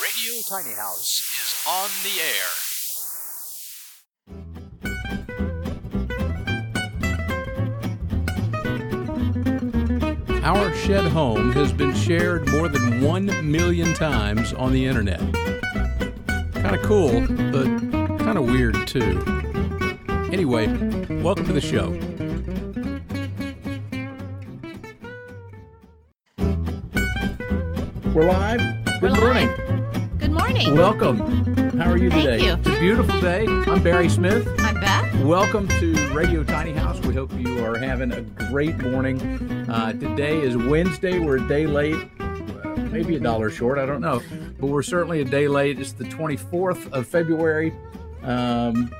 Radio Tiny House is on the air. Our shed home has been shared more than 1 million times on the internet. Kind of cool, but kind of weird too. Anyway, welcome to the show. We're live. Good We're morning. live. Morning. Welcome. How are you Thank today? you. It's a beautiful day. I'm Barry Smith. I'm Beth. Welcome to Radio Tiny House. We hope you are having a great morning. Uh, today is Wednesday. We're a day late, uh, maybe a dollar short. I don't know, but we're certainly a day late. It's the 24th of February. Um,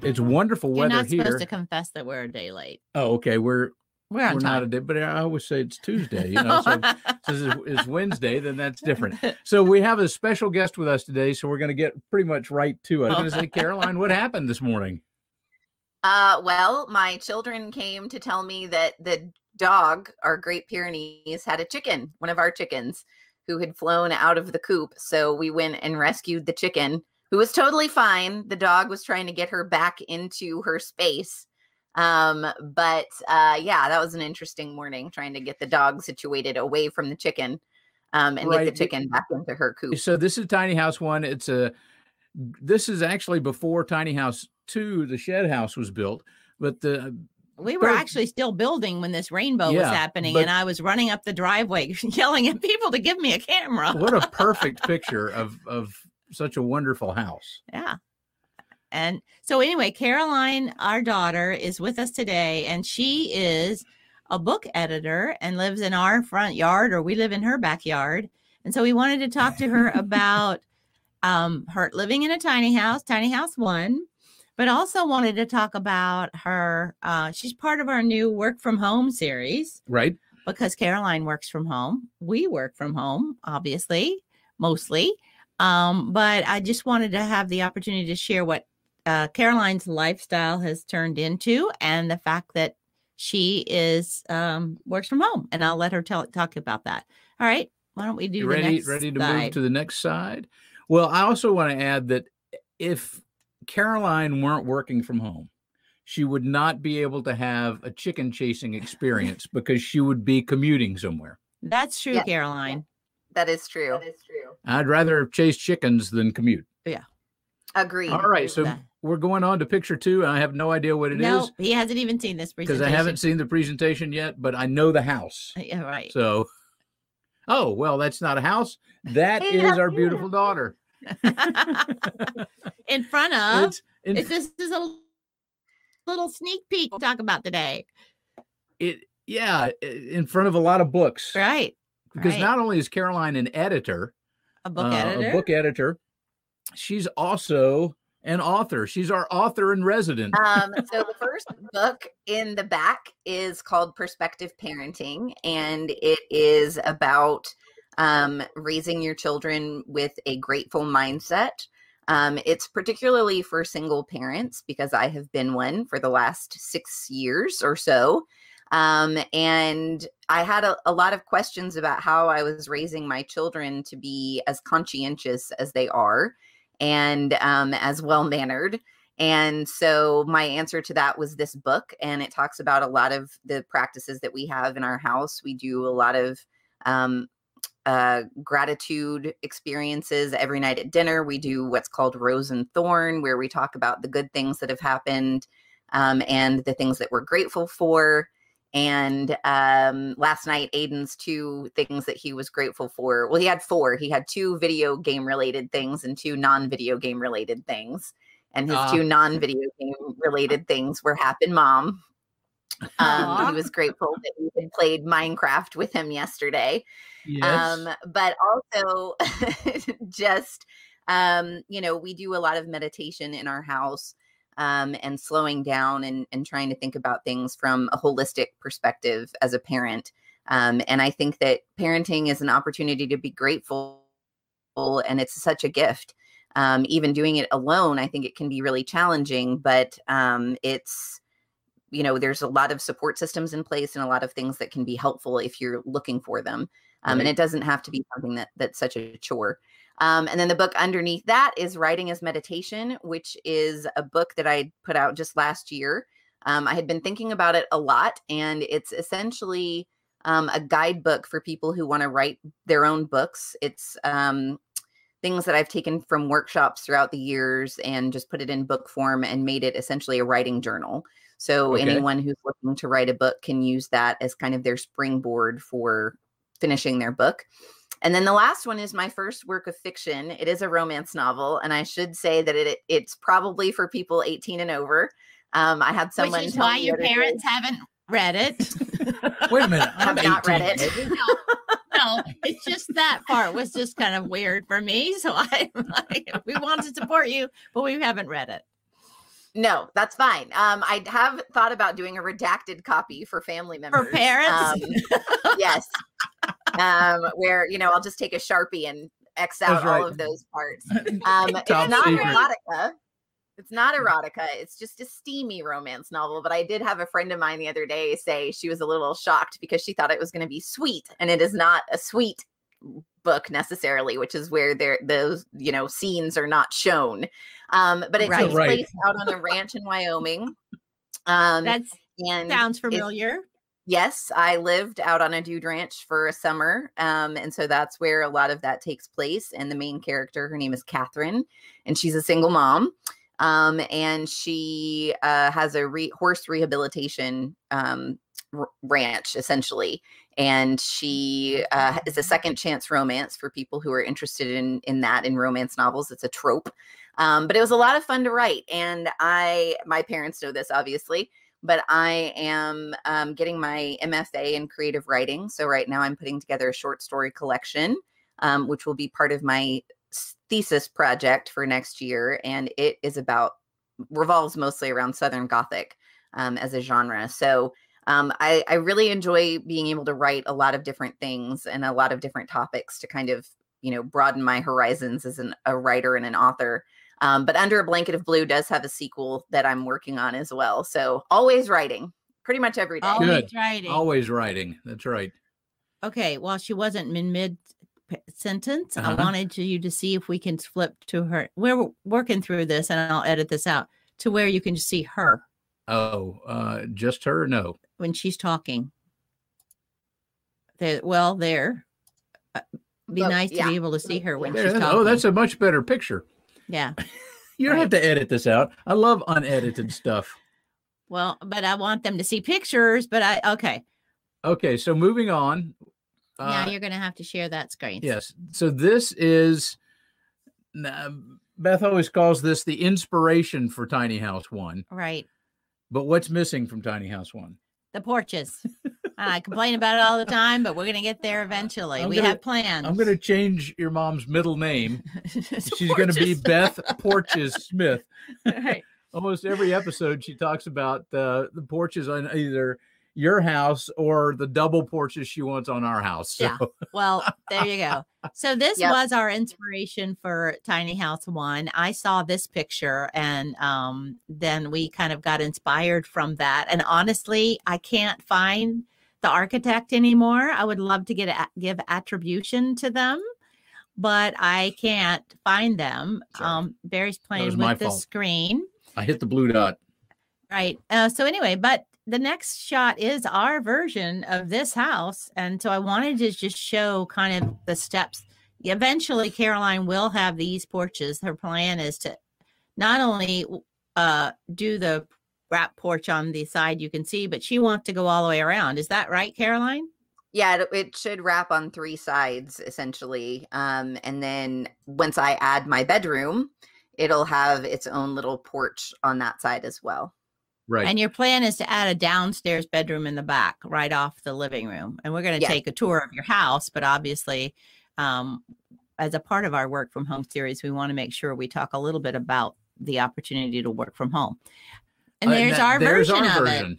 it's wonderful You're weather not supposed here. to confess that we're a day late. oh, okay. We're We're on we're not a day, but I always say it's Tuesday. You know, so since it's- it's Wednesday, then that's different. So we have a special guest with us today. So we're going to get pretty much right to it. I'm going to say, Caroline, what happened this morning? Uh, well, my children came to tell me that the dog, our Great Pyrenees, had a chicken, one of our chickens, who had flown out of the coop. So we went and rescued the chicken, who was totally fine. The dog was trying to get her back into her space. Um, but uh, yeah, that was an interesting morning trying to get the dog situated away from the chicken. Um, and Right, get the chicken back into her coop. So this is tiny house one. It's a this is actually before tiny house two, the shed house was built. But the we were actually still building when this rainbow was happening, but- and I was running up the driveway yelling at people to give me a camera. what a perfect picture of of such a wonderful house. Yeah. And so, anyway, Caroline, our daughter, is with us today, and she is a book editor and lives in our front yard, or we live in her backyard. And so, we wanted to talk to her about um, her living in a tiny house, tiny house one, but also wanted to talk about her. Uh, she's part of our new work from home series Right? because Caroline works from home. We work from home, obviously, mostly. Um, but I just wanted to have the opportunity to share what uh, Caroline's lifestyle has turned into and the fact that she is um, works from home. And I'll let her tell talk about that. All right. Why don't we do You the ready next ready to slide? move to the next side? Well, I also want to add that if Caroline weren't working from home, she would not be able to have a chicken chasing experience because she would be commuting somewhere. That's true, Yeah. Caroline. That is true. That is true. I'd rather chase chickens than commute. Yeah. Agreed. All right, so that. We're going on to picture two. and I have no idea what it is No, he hasn't even seen this presentation. because. I haven't seen the presentation yet, but I know the house. Yeah, right. So, oh well, that's not a house. That Hey, is our beautiful daughter. in front of It's in, It's this is a little sneak peek we'll talk about today. it, yeah, in front of a lot of books. Right. Because right. not only is Caroline an editor, A book uh, editor. a book editor, she's also an author. She's our author in residence. um, so the first book in the back is called Perspective Parenting, and it is about um, raising your children with a grateful mindset. Um, it's particularly for single parents because I have been one for the last six years or so. Um, and I had a, a lot of questions about how I was raising my children to be as conscientious as they are and um, as well mannered. And so my answer to that was this book, and it talks about a lot of the practices that we have in our house. We do a lot of um, uh, gratitude experiences every night at dinner. We do what's called Rose and Thorn, where we talk about the good things that have happened um, and the things that we're grateful for. And um, last night, Aiden's two things that he was grateful for. Well, he had four. He had two video game related things and two non video game related things. And his Ah. two non video game related things were Hap and Mom. Um, he was grateful that we had played Minecraft with him yesterday yes. um but also just um you know we do a lot of meditation in our house um and slowing down and and trying to think about things from a holistic perspective as a parent. Um and i think that parenting is an opportunity to be grateful and it's such a gift. Um even doing it alone i think it can be really challenging but um it's you know there's a lot of support systems in place and a lot of things that can be helpful if you're looking for them. Um, and it doesn't have to be something that that's such a chore Um, and then the book underneath that is Writing as Meditation, which is a book that I put out just last year. Um, I had been thinking about it a lot, and it's essentially um, a guidebook for people who want to write their own books. It's um, things that I've taken from workshops throughout the years and just put it in book form and made it essentially a writing journal. So Okay. anyone who's looking to write a book can use that as kind of their springboard for finishing their book. And then the last one is my first work of fiction. It is a romance novel, and I should say that it it's probably for people 18 and over. Um, I had someone Which is tell why me your parents other day- haven't haven't read it. Wait a minute. I have I'm not read it. no, it's just that part was just kind of weird for me. So I like we want to support you, but we haven't read it. No, that's fine. Um, I have thought about doing a redacted copy for family members. For parents? Um, yes. Um, where, you know, I'll just take a Sharpie and X out That's all right. of those parts. Um, it's not secret. erotica. It's not erotica. It's just a steamy romance novel. But I did have a friend of mine the other day say she was a little shocked because she thought it was going to be sweet, and it is not a sweet book necessarily, which is where there those you know scenes are not shown. Um, but it Right. takes Right. place out on a ranch in Wyoming. Um, That sounds familiar. Yes, I lived out on a dude ranch for a summer. Um, and so that's where a lot of that takes place. And the main character, her name is Catherine, and she's a single mom. Um, and she uh, has a re- horse rehabilitation um, r- ranch, essentially. And she uh, is a second chance romance for people who are interested in in that in romance novels. It's a trope, um, but it was a lot of fun to write. And I, my parents know this, obviously but I am um, getting my MFA in creative writing. So right now I'm putting together a short story collection, um, which will be part of my thesis project for next year, and it is about revolves mostly around Southern Gothic um, as a genre. So um, I, I really enjoy being able to write a lot of different things and a lot of different topics to kind of you know broaden my horizons as an, a writer and an author. Um, but Under a Blanket of Blue does have a sequel that I'm working on as well. So always writing, pretty much every day. Always Good. writing. Always writing. That's right. Okay, well, she wasn't in mid sentence. I Uh-huh. wanted you to see if we can flip to her. We're working through this, and I'll edit this out to where you can see her Oh, uh, just her? No. when she's talking. There, well, there. Uh, Be But, nice to be able to see her when There- she's talking. oh, that's a much better picture. yeah. You don't have to edit this out. I love unedited stuff. Well, but I want them to see pictures. But I okay. Okay, so moving on. now Uh, you're going to have to share that screen. yes. So this is uh, Beth always calls this the inspiration for Tiny House One. Right. But what's missing from Tiny House One? The porches. I complain about it all the time, but we're going to get there eventually. I'm we gonna- have plans. I'm going to change your mom's middle name. She's going to be Beth Porches Smith. right. Almost every episode, she talks about uh, the porches on either your house or the double porches she wants on our house. So, Yeah. Well, there you go. So this Yep. was our inspiration for Tiny House One. I saw this picture and um, then we kind of got inspired from that. And honestly, I can't find the architect anymore. I would love to get a, give attribution to them, but I can't find them. Sorry. Um, Barry's playing with the fault. screen. I hit the blue dot. Right. Uh, so anyway, but the next shot is our version of this house, and so I wanted to just show kind of the steps. Eventually, Caroline will have these porches. Her plan is to not only uh, do the wrap porch on the side you can see, but she wants to go all the way around. Is that right, Caroline? Yeah, it, it should wrap on three sides essentially. Um, and then once I add my bedroom, it'll have its own little porch on that side as well. Right. And your plan is to add a downstairs bedroom in the back, right off the living room. And we're going to Yeah. take a tour of your house, but obviously, um, as a part of our work from home series, we want to make sure we talk a little bit about the opportunity to work from home. And Uh, there's that- our there's version our of it.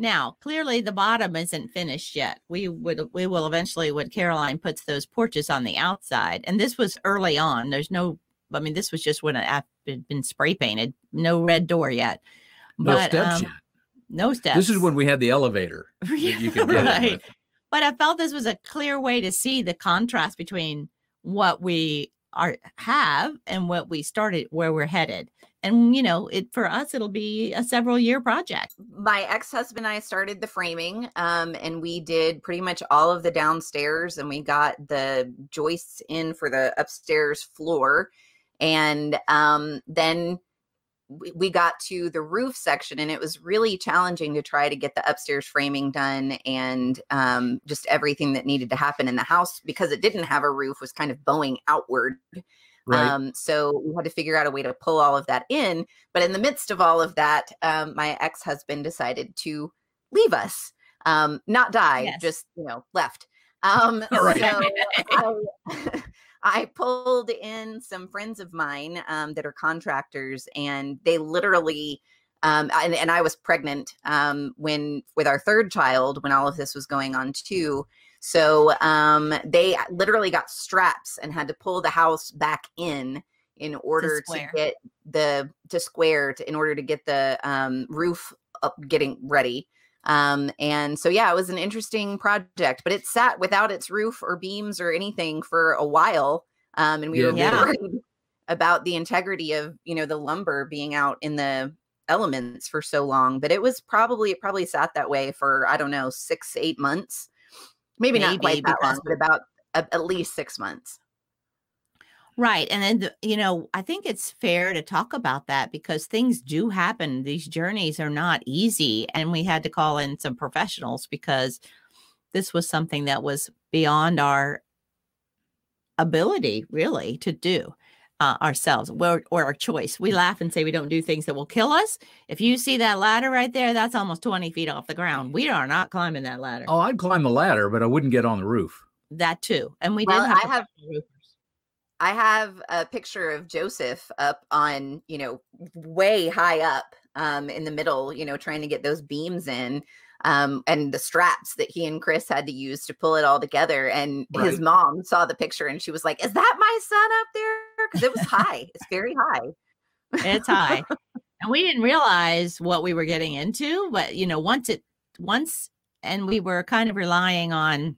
Now, clearly, the bottom isn't finished yet. We would, we will eventually, when Caroline puts those porches on the outside, and this was early on. There's no, I mean, this was just when it had been spray painted. No red door yet. No But, steps um, yet. No steps. This is when we had the elevator. that you could right. with. But I felt this was a clear way to see the contrast between what we are have and what we started where we're headed and you know it for us it'll be a several year project my ex-husband and i started the framing um, and we did pretty much all of the downstairs and we got the joists in for the upstairs floor and um, then we, we got to the roof section and it was really challenging to try to get the upstairs framing done and um, just everything that needed to happen in the house because it didn't have a roof was kind of bowing outward Right. um, so we had to figure out a way to pull all of that in. But in the midst of all of that, um, my ex husband decided to leave us, um, not die, Yes. just you know left. Um, All right. so I, I pulled in some friends of mine um, that are contractors, and they literally. Um, and, and I was pregnant um, when with our third child when all of this was going on too. So um, they literally got straps and had to pull the house back in in order to, square. get the to square to, in order to get the um, roof up getting ready. Um, and so yeah, it was an interesting project, but it sat without its roof or beams or anything for a while. Um, and we Yeah, were it did. worried about the integrity of you know the lumber being out in the elements for so long. But it was probably it probably sat that way for I don't know six eight months, maybe, not quite that long, but about a- at least six months. Right. And then, you know, I think it's fair to talk about that because things do happen. These journeys are not easy. And we had to call in some professionals because this was something that was beyond our ability, really, to do uh, ourselves or, or our choice. We laugh and say we don't do things that will kill us. If you see that ladder right there, that's almost 20 feet off the ground. We are not climbing that ladder. oh, I'd climb the ladder, but I wouldn't get on the roof. That too. And we Well, did have, I have- professional roofers. I have a picture of Joseph up on, you know, way high up um, in the middle, you know, trying to get those beams in um, and the straps that he and Chris had to use to pull it all together. And his mom saw the picture and she was like, Is that my son up there? Because it was high. it's very high. it's high and we didn't realize what we were getting into but you know once it once and we were kind of relying on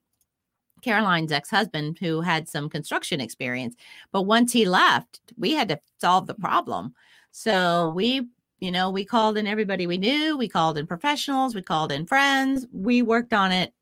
caroline's ex-husband who had some construction experience but once he left we had to solve the problem. So we you know we called in everybody we knew we called in professionals we called in friends we worked on it.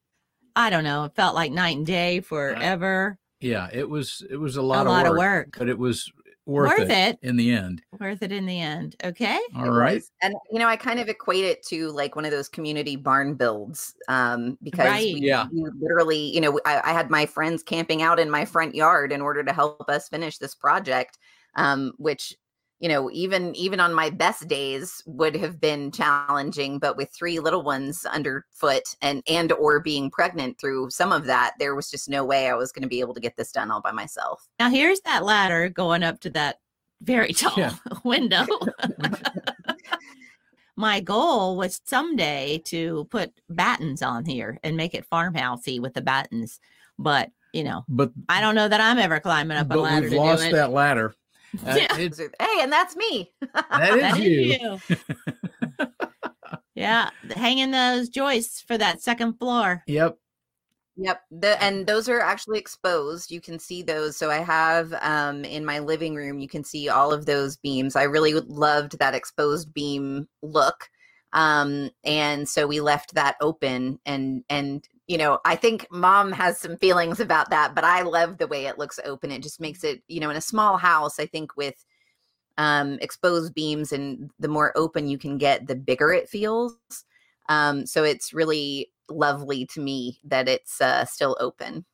I don't know it felt like night and day forever. Yeah, it was it was a lot, a lot, lot of, of work, work. but it was worth, worth it, it in the end. worth it in the end okay All It right. was. And you know, I kind of equate it to like one of those community barn builds um, because Right. we, Yeah. we literally, you know, I, I had my friends camping out in my front yard in order to help us finish this project, um, which you know, even even on my best days would have been challenging. But with three little ones underfoot and and or being pregnant through some of that, there was just no way I was going to be able to get this done all by myself. Now here's that ladder going up to that very tall Yeah. window. My goal was someday to put battens on here and make it farmhousey with the battens, but you know, But I don't know that I'm ever climbing up a ladder we've to do lost it. that ladder. Uh, Yeah. it's, Hey, and that's me. that is That is you. you. yeah, hanging those joists for that second floor. Yep. Yep. The and those are actually exposed. You can see those. So I have um in my living room, you can see all of those beams. I really loved that exposed beam look. Um and so we left that open and and you know, I think mom has some feelings about that, but I love the way it looks open. It just makes it, you know, in a small house, I think with um exposed beams and the more open you can get, the bigger it feels. Um, so it's really lovely to me that it's uh, still open.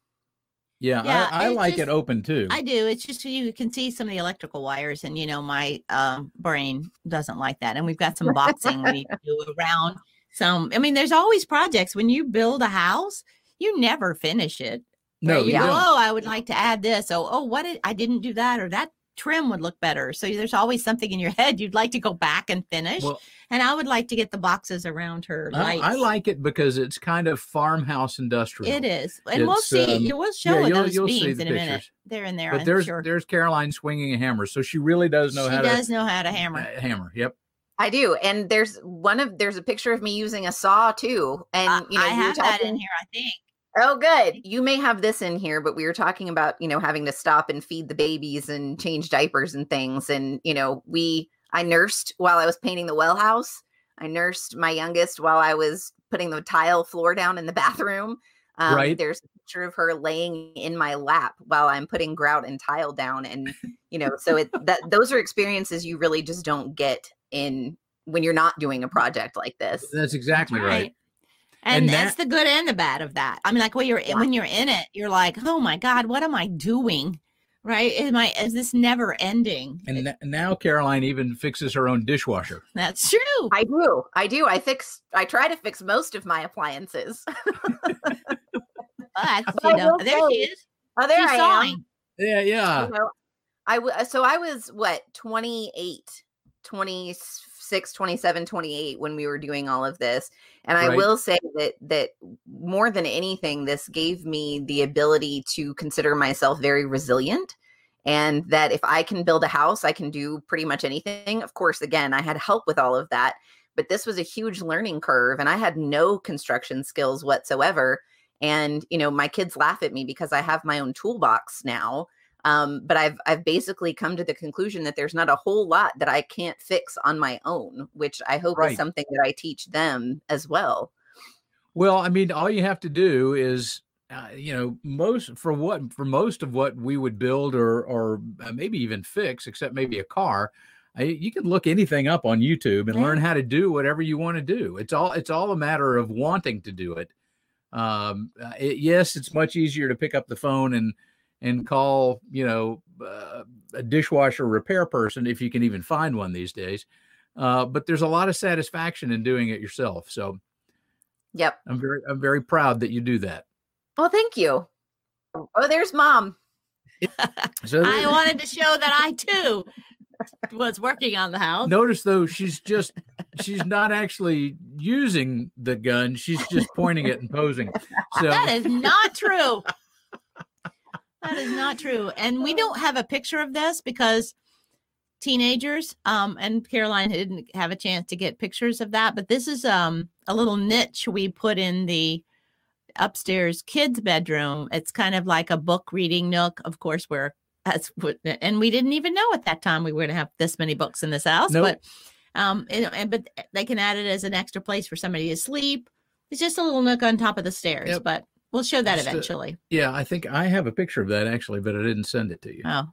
Yeah, Yeah, I, I it's like just- it open too. I do. It's just you can see some of the electrical wires, and you know, my um, brain doesn't like that. And we've got some boxing we need to do around some. I mean, there's always projects when you build a house, you never finish it. no, right? you you go, oh, I would like to add this. Oh, oh, what did I didn't do that, or that trim would look better. So there's always something in your head you'd like to go back and finish. Well, and I would like to get the boxes around her I. I like it because it's kind of farmhouse industrial. it is, and we'll see. um, will show yeah, you'll- those you'll see beams in a minute. pictures. They're in there. But I'm there's sure. there's Caroline swinging a hammer, so she really does know she how does to know how to hammer. uh, hammer. Yep. I do, and there's one of there's a picture of me using a saw too, and Uh, you know I you were have that in talking- here. I think. Oh, good. You may have this in here, but we were talking about, you know, having to stop and feed the babies and change diapers and things. And, you know, we, I nursed while I was painting the well house. I nursed my youngest while I was putting the tile floor down in the bathroom. Um, Right. There's a picture of her laying in my lap while I'm putting grout and tile down. And, you know, so it, that those are experiences you really just don't get in when you're not doing a project like this. That's exactly right. And, And that's the good and the bad of that. I mean, like when you're Yeah. when you're in it, you're like, oh my God, what am I doing? Right? Am I is this never ending? And n- now Caroline even fixes her own dishwasher. That's true. I do. I do. I fix, I try to fix most of my appliances. But But you know, will there she is. Oh, there She's I am. Yeah, yeah. you know, I w- so I was what 28, 26, 27, 28 when we were doing all of this. And I will say that that more than anything this gave me the ability to consider myself very resilient and that if I can build a house, I can do pretty much anything. Of course, again, I had help with all of that, but this was a huge learning curve and I had no construction skills whatsoever and you know my kids laugh at me because i have my own toolbox now um, but i've i've basically come to the conclusion that there's not a whole lot that i can't fix on my own which i hope Right. is something that i teach them as well Well, I mean, all you have to do is, uh, you know, most for what for most of what we would build or or uh, maybe even fix, except maybe a car. I, you can look anything up on YouTube and learn how to do whatever you want to do. It's all it's all a matter of wanting to do it. Um, uh, it, yes, it's much easier to pick up the phone and and call you know uh, a dishwasher repair person if you can even find one these days. Uh, but there's a lot of satisfaction in doing it yourself. So yep I'm very I'm very proud that you do that. well thank you oh there's mom So I wanted to show that I too was working on the house. notice though she's just she's not actually using the gun. She's just pointing it and posing. So That is not true. That is not true. And we don't have a picture of this because teenagers um and Caroline didn't have a chance to get pictures of that, but this is um a little niche we put in the upstairs kids bedroom. It's kind of like a book reading nook. Of course, we're what and we didn't even know at that time we were going to have this many books in this house, Nope. but um and, and but they can add it as an extra place for somebody to sleep. It's just a little nook on top of the stairs, Yep. but we'll show that Just a- eventually. yeah, I think I have a picture of that actually, but I didn't send it to you. Oh,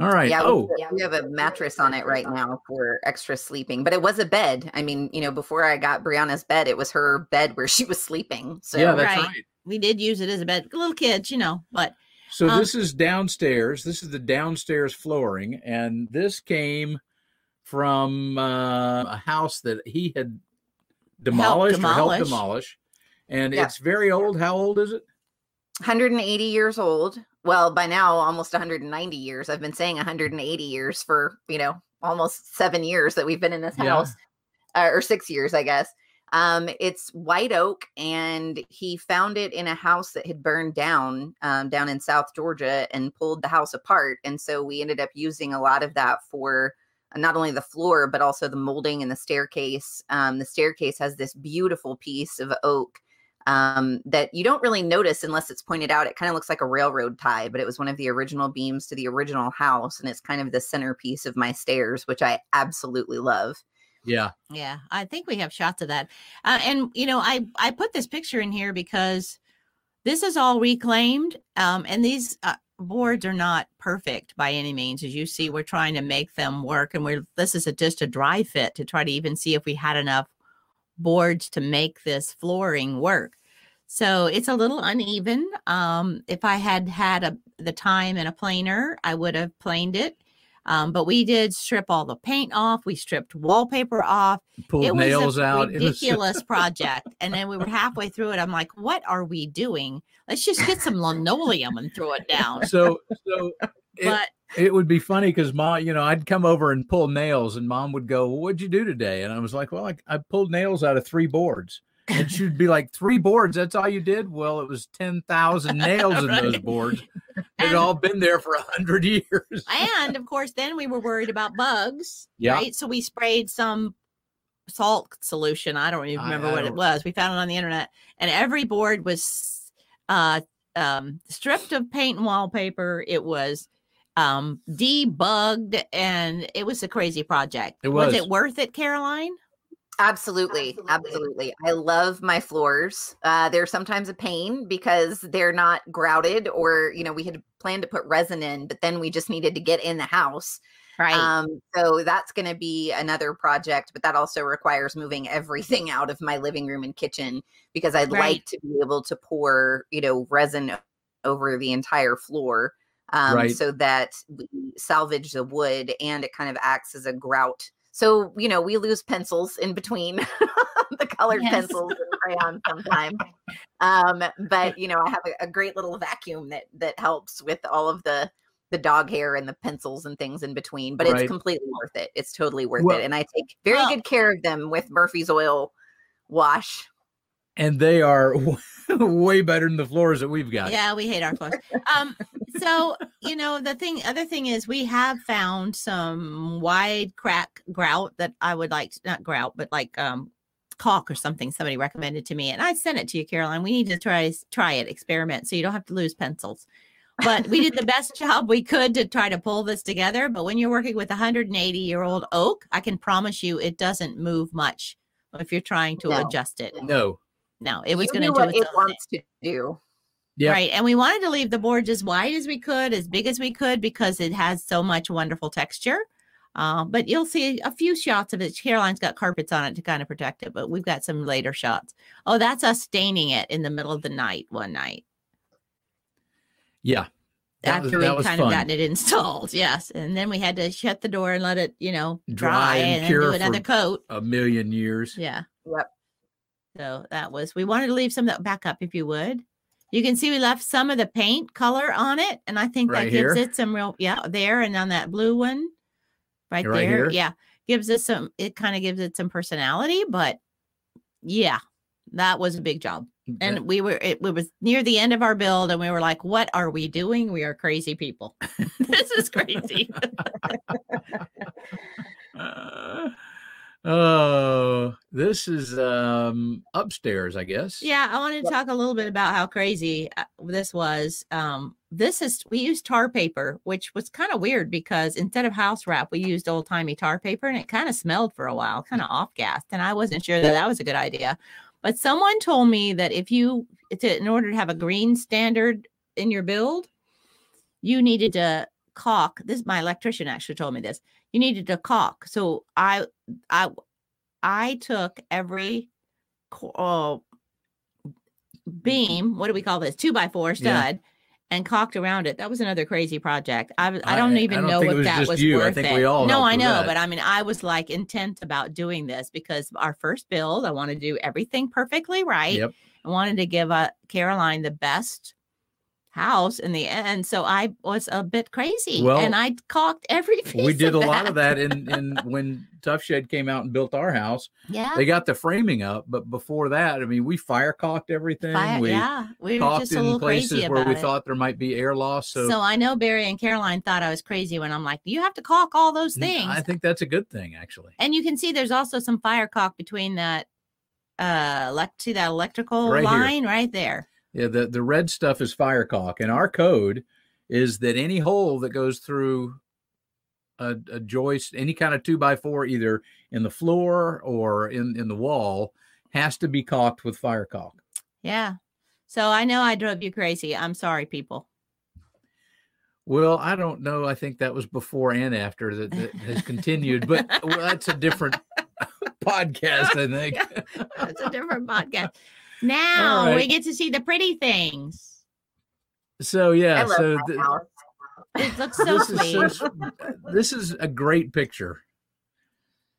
All right. yeah, oh, we, we have a mattress on it right now for extra sleeping but it was a bed i mean you know before i got brianna's bed it was her bed where she was sleeping so yeah, that's Right. right. we did use it as a bed. Little kids, you know, but So Um, this is downstairs. This is the downstairs flooring, and this came from uh, a house that he had demolished or helped demolish. And Yeah. it's very old. How old is it? 180 years old. Well, by now almost 190 years. I've been saying 180 years for, you know, almost 7 years that we've been in this Yeah. house. Uh, or 6 years, I guess. Um it's white oak and he found it in a house that had burned down um, down in South Georgia and pulled the house apart and so we ended up using a lot of that for uh, not only the floor but also the molding and the staircase. Um, the staircase has this beautiful piece of oak um, that you don't really notice unless it's pointed out. It kind of looks like a railroad tie, but it was one of the original beams to the original house, and it's kind of the centerpiece of my stairs, which I absolutely love. Yeah. yeah, I think we have shots of that. Uh, and you know, I I put this picture in here because this is all reclaimed, um, and these uh, boards are not perfect by any means. As you see, we're trying to make them work, and we're this is a, just a dry fit to try to even see if we had enough boards to make this flooring work. So it's a little uneven. Um, if I had had a, the time and a planer, I would have planed it. Um, but we did strip all the paint off. We stripped wallpaper off. Pulled it was nails a out. Was- ridiculous project. And then we were halfway through it. I'm like, what are we doing? Let's just get some linoleum and throw it down. so so But it would be funny because mom, you know, I'd come over and pull nails, and mom would go, well, "What'd you do today?" And I was like, "Well, I, I pulled nails out of three boards." And she'd be like, three boards? That's all you did? Well, it was ten thousand nails in those boards. They'd all been there for a hundred years. and of course, then we were worried about bugs. Yeah. Right. So we sprayed some salt solution. I don't even remember I what it was. We found it on the internet, and every board was uh, um, stripped of paint and wallpaper. It was um, debugged, and it was a crazy project. It was. it worth it, Caroline? Absolutely, absolutely. I love my floors. Uh, they're sometimes a pain because they're not grouted, or you know, we had planned to put resin in, but then we just needed to get in the house. Right. Um, so that's going to be another project, but that also requires moving everything out of my living room and kitchen because I'd Right. like to be able to pour, you know, resin over the entire floor um, Right. so that we salvage the wood and it kind of acts as a grout. So, you know, we lose pencils in between the colored Yes. pencils and crayons sometimes. Um, but you know, I have a, a great little vacuum that that helps with all of the the dog hair and the pencils and things in between. But Right. it's completely worth it. It's totally worth Well- it. And I take very Well- good care of them with Murphy's oil wash. And they are way better than the floors that we've got. Yeah, we hate our floors. Um, so you know, the thing, other thing is, we have found some wide crack grout that I would like, to, not grout, but like um, caulk or something. Somebody recommended to me, and I sent it to you, Caroline. We need to try try it, experiment, so you don't have to lose pencils. But we did the best job we could to try to pull this together. But when you're working with a 180 year old oak, I can promise you, it doesn't move much if you're trying to No. adjust it. No. No, it was going to do what it own thing. wants to do. Yeah. Right. And we wanted to leave the boards as wide as we could, as big as we could, because it has so much wonderful texture. Uh, but you'll see a few shots of it. Caroline's got carpets on it to kind of protect it, but we've got some later shots. Oh, that's us staining it in the middle of the night one night Yeah. That after that we kind fun. of gotten it installed. Yes. And then we had to shut the door and let it, you know, Dry dry, and and, cure do for- another coat. a million years. Yeah. Yep. So that was, we wanted to leave some of that back up if you would. You can see we left some of the paint color on it. And I think Right that gives here? it some real, yeah, there and on that blue one right, Right there. here? Yeah. Gives it some, it kind of gives it some personality, but yeah, that was a big job. And we were, it, it was near the end of our build and we were like, what are we doing? We are crazy people. this is crazy. Uh, oh, this is um upstairs, I guess. Yeah, I wanted to talk a little bit about how crazy uh, this was. Um, this is we used tar paper, which was kind of weird because instead of house wrap, we used old timey tar paper, and it kind of smelled for a while, kind of off gassed, and I wasn't sure that that was a good idea. But someone told me that if you, to, in order to have a green standard in your build, you needed to caulk. This my electrician actually told me this. You needed to caulk. So I, I, I took every uh, beam. What do we call this? Two by four Yeah. stud. And caulked around it. That was another crazy project. I I don't I- I even don't know if was that was you. I worth think it. we all no, I know, but I mean, I was like intent about doing this because our first build, I want to do everything perfectly right. Yep. I wanted to give uh, Caroline the best house in the end. So I was a bit crazy Well, and I caulked every piece. we did a lot of that in in when Tuff Shed came out and built our house. Yeah. They got the framing up, but before that, I mean, we fire caulked everything. Fire- we yeah. We were caulked just a in little places crazy where we it. thought there might be air loss. So, So, I know Barry and Caroline thought I was crazy when I'm like, you have to caulk all those things. I think that's a good thing, actually. and you can see there's also some fire caulk between that uh elect see that electrical Right here. line right there. Yeah, the, the red stuff is fire caulk, and our code is that any hole that goes through a, a joist, any kind of two by four, either in the floor or in, in the wall, has to be caulked with fire caulk. Yeah. So I know I drove you crazy. I'm sorry, people. Well, I don't know. I think that was before and after that, that has continued, but well, that's a different podcast, I think. That's a different podcast. Now we get to see the pretty things. So I yeah, love so my th- house. It looks so this is sweet. so s- this is a great picture,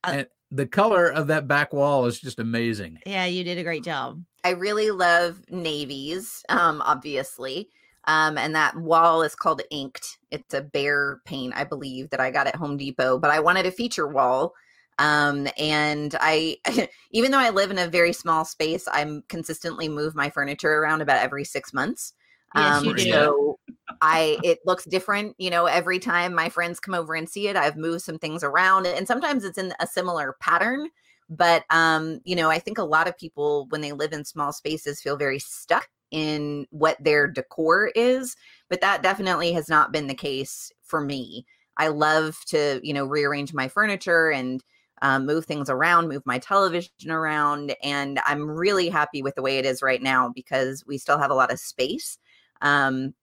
Uh, and the color of that back wall is just amazing. yeah, you did a great job. I really love navies, um, obviously. Um, and that wall is called inked. It's a Behr paint, I believe, that I got at Home Depot. But I wanted a feature wall. Um, and I, even though I live in a very small space, I'm consistently move my furniture around about every six months. Yes, um. So I, it looks different, you know, every time my friends come over and see it, I've moved some things around and sometimes it's in a similar pattern but um you know i think a lot of people when they live in small spaces feel very stuck in what their decor is, but that definitely has not been the case for me. I love to, you know, rearrange my furniture and um, move things around, move my television around. And I'm really happy with the way it is right now because we still have a lot of space. Um,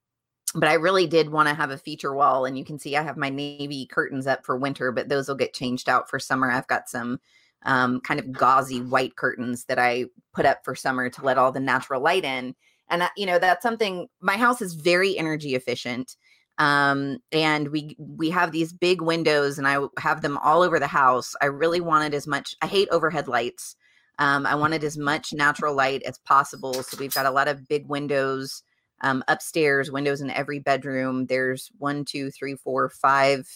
but I really did want to have a feature wall. And you can see I have my navy curtains up for winter, but those will get changed out for summer. I've got some um, kind of gauzy white curtains that I put up for summer to let all the natural light in. And, you know, that's something my house is very energy efficient um and we we have these big windows and i have them all over the house. I really wanted as much i hate overhead lights. Um i wanted as much natural light as possible so we've got a lot of big windows um upstairs windows in every bedroom. There's one two three four five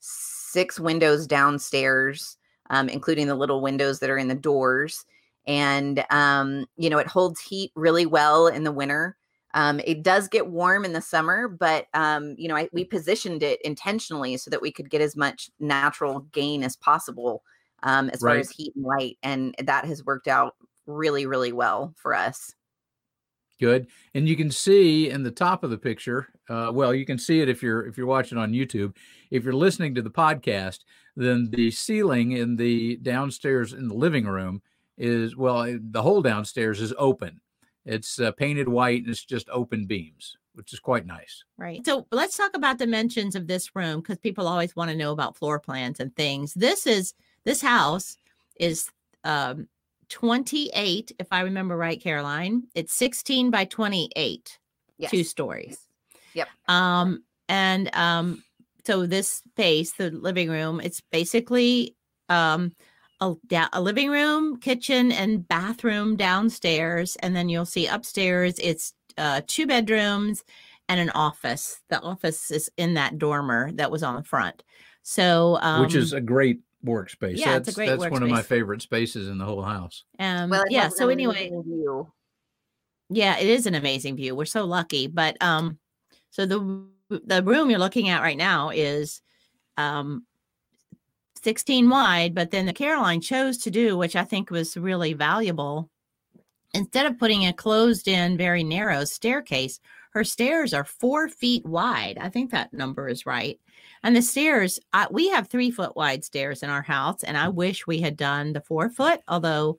six windows downstairs um including the little windows that are in the doors. And um you know it holds heat really well in the winter um, it does get warm in the summer, but um, you know, I, we positioned it intentionally so that we could get as much natural gain as possible um, as right. far as heat and light, and that has worked out really, really well for us. Good, and you can see in the top of the picture. Uh, well, you can see it if you're if you're watching on YouTube. If you're listening to the podcast, then the ceiling in the downstairs in the living room is well, the whole downstairs is open it's uh, painted white and it's just open beams, which is quite nice. Right. So let's talk about dimensions of this room because people always want to know about floor plans and things. This is this house is um, 28, if I remember right, Caroline. It's 16 by 28, yes. two stories. Yep. Um, and um, so this space, the living room, it's basically um a, a living room, kitchen, and bathroom downstairs. And then you'll see upstairs, it's uh, two bedrooms and an office. The office is in that dormer that was on the front. So, um, which is um, a great workspace. Yeah, that's, it's a great That's workspace. one of my favorite spaces in the whole house. Um, well, yeah. So anyway, view. yeah, it is an amazing view. We're so lucky. But um, so the the room you're looking at right now is um 16 wide, but then the Caroline chose to do, which I think was really valuable. Instead of putting a closed in, very narrow staircase, her stairs are four feet wide. I think that number is right. And the stairs, I, we have three foot wide stairs in our house, and I wish we had done the four foot, although,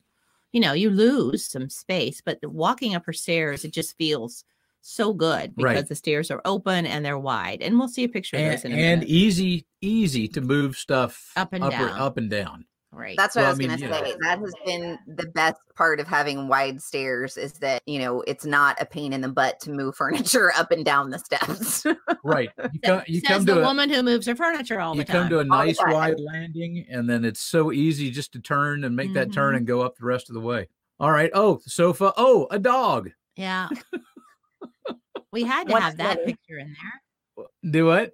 you know, you lose some space, but walking up her stairs, it just feels so good because right. the stairs are open and they're wide. And we'll see a picture and, of this in a and minute. easy, easy to move stuff up and up, down. up and down. Right. That's what well, I was I mean, going to say. Know. That has been the best part of having wide stairs is that, you know, it's not a pain in the butt to move furniture up and down the steps. right. You come, you Says come to the a, woman who moves her furniture all the time. You come to a nice wide landing and then it's so easy just to turn and make mm-hmm. that turn mm-hmm. and go up the rest of the way. All right. Oh, sofa. Oh, a dog. Yeah. We had to One have that many. picture in there. Do what?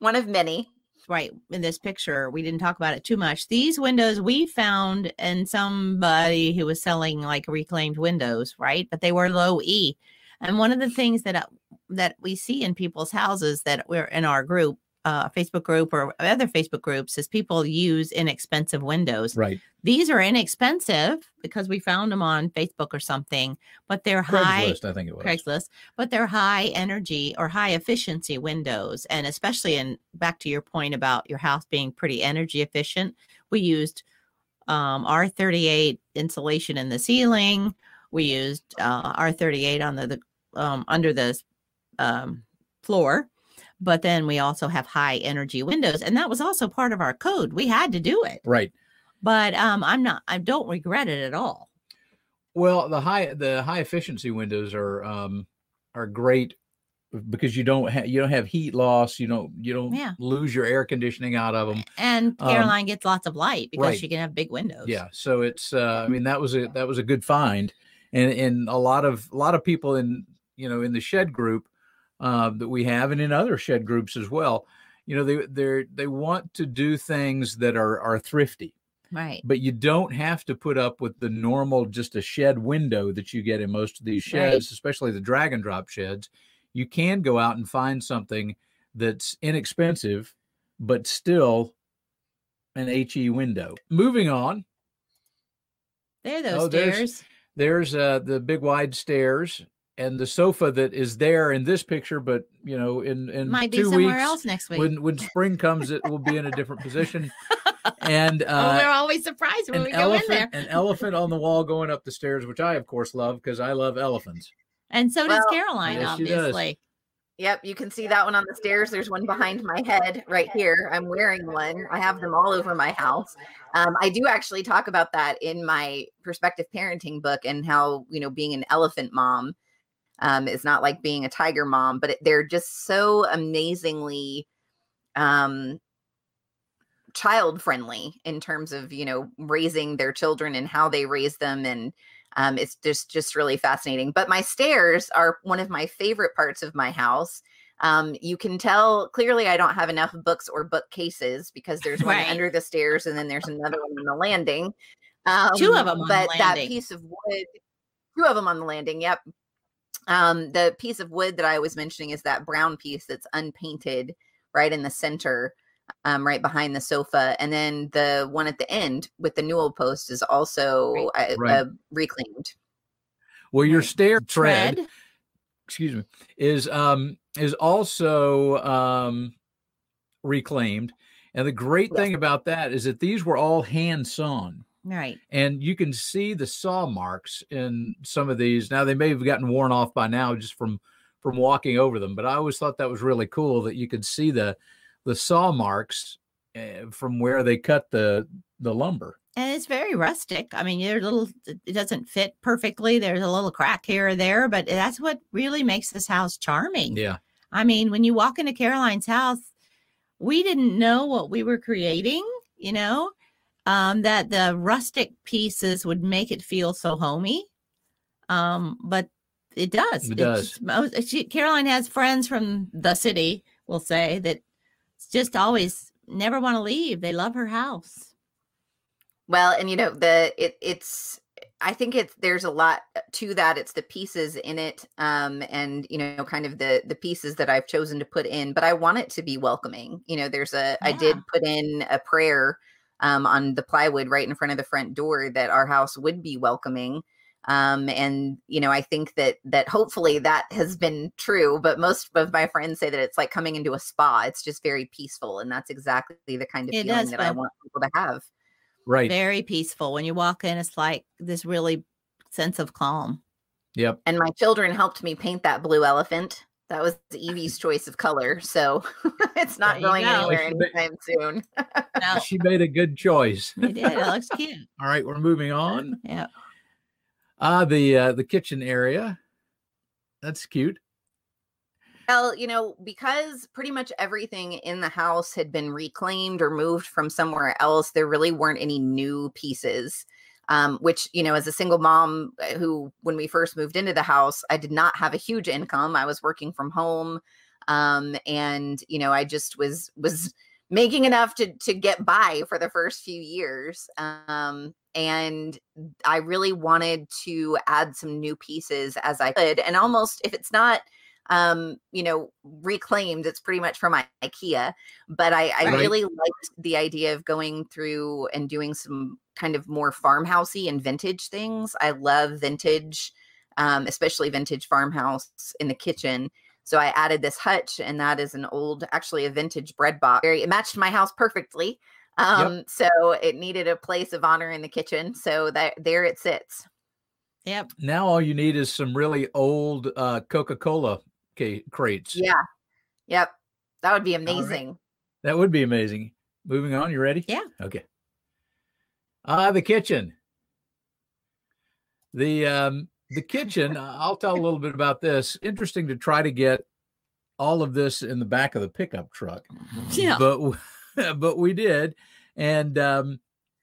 One of many. Right. In this picture, we didn't talk about it too much. These windows we found in somebody who was selling like reclaimed windows, right? But they were low E. And one of the things that uh, that we see in people's houses that we're in our group uh, Facebook group or other Facebook groups is people use inexpensive windows. Right. These are inexpensive because we found them on Facebook or something, but they're high. Craigslist, I think it was. Craigslist, but they're high energy or high efficiency windows. And especially in back to your point about your house being pretty energy efficient, we used um, R38 insulation in the ceiling. We used uh, R38 on the, the um, under the um, floor but then we also have high energy windows and that was also part of our code. We had to do it. Right. But um i'm not i don't regret it at all. Well the high the high efficiency windows are um are great because you don't have you don't have heat loss you don't you don't yeah. lose your air conditioning out of them and um, caroline um, gets lots of light because right. she can have big windows. Yeah so it's uh i mean that was a that was a good find. And and a lot of a lot of people in you know in the shed group uh, that we have, and in other shed groups as well. You know, they they they want to do things that are are thrifty, right? But you don't have to put up with the normal just a shed window that you get in most of these sheds, right. especially the drag and drop sheds. You can go out and find something that's inexpensive, but still an HE window. Moving on. There those oh, stairs. There's, there's uh, the big wide stairs and the sofa that is there in this picture, but you know, in in Might be two somewhere weeks, else next week. when when spring comes, it will be in a different position. And oh, we're uh, always surprised when an we go in there. an elephant on the wall going up the stairs, which I of course love because I love elephants. And so does Well, Caroline, Yes, she does. obviously. Yep, you can see that one on the stairs. There's one behind my head right here. I'm wearing one. I have them all over my house. Um, I do actually talk about that in my perspective parenting book and how, you know, being an elephant mom um, is not like being a tiger mom, but it, they're just so amazingly um, child friendly in terms of, you know, raising their children and how they raise them and um, it's just just really fascinating. But my stairs are one of my favorite parts of my house. Um, you can tell clearly I don't have enough books or bookcases because there's one Right. under the stairs and then there's another one on the landing. Um, Two of 'em on the but that piece of wood, two of them on the landing. Yep. Um, the piece of wood that I was mentioning is that brown piece that's unpainted right in the center um, right behind the sofa. And then the one at the end with the newel post is also uh, Right. uh, reclaimed. Well, your Right. stair tread, Tread. excuse me, is um is also um reclaimed. And the great Yes. thing about that is that these were all hand sewn. Right. and you can see the saw marks in some of these now they may have gotten worn off by now just from from walking over them but i always thought that was really cool that you could see the the saw marks uh, from where they cut the the lumber And it's very rustic. I mean, there's a little, it it doesn't fit perfectly. There's a little crack here or there, but that's what really makes this house charming. yeah I mean, when you walk into Caroline's house, we didn't know what we were creating, you know, um, that the rustic pieces would make it feel so homey. Um, but it does. It It's does. just most- she, Caroline has friends from the city, we'll say, that just always never want to leave. They love her house. Well, and you know, the it it's I think it's there's a lot to that. It's the pieces in it, um, and you know, kind of the the pieces that I've chosen to put in. But I want it to be welcoming. You know, there's a I did put in a prayer um, on the plywood right in front of the front door that our house would be welcoming. Um, and you know, I think that that hopefully that has been true. But most of my friends say that it's like coming into a spa. It's just very peaceful, and that's exactly the kind of It feeling does that I want people to have. right Very peaceful. When you walk in, it's like this really sense of calm. yep and my children helped me paint that blue elephant. That was Evie's choice of color, so it's not There going go. anywhere She anytime soon. No, she made a good choice they did. It looks cute. all right we're moving on Yeah. ah the uh the kitchen area that's cute Well, you know, because pretty much everything in the house had been reclaimed or moved from somewhere else, there really weren't any new pieces. Um, which, you know, as a single mom uh, who, when we first moved into the house, I did not have a huge income. I was working from home. Um, and, you know, I just was, was, making enough to to get by for the first few years um and i really wanted to add some new pieces as i could and almost if it's not um you know reclaimed it's pretty much from I- ikea but i i Right. really liked the idea of going through and doing some kind of more farmhousey and vintage things i love vintage um especially vintage farmhouse in the kitchen so I added this hutch, and that is an old, actually a vintage bread box. Very, it matched my house perfectly. Um, so it needed a place of honor in the kitchen. So that there it sits. Yep. now all you need is some really old uh coca-cola ca- crates Yeah. Yep. That would be right. amazing. That would be amazing. Moving on, you ready? Yeah. Okay. Ah, the kitchen. The um the kitchen, uh, I'll tell a little bit about this. Interesting to try to get all of this in the back of the pickup truck. Yeah. But but we did and um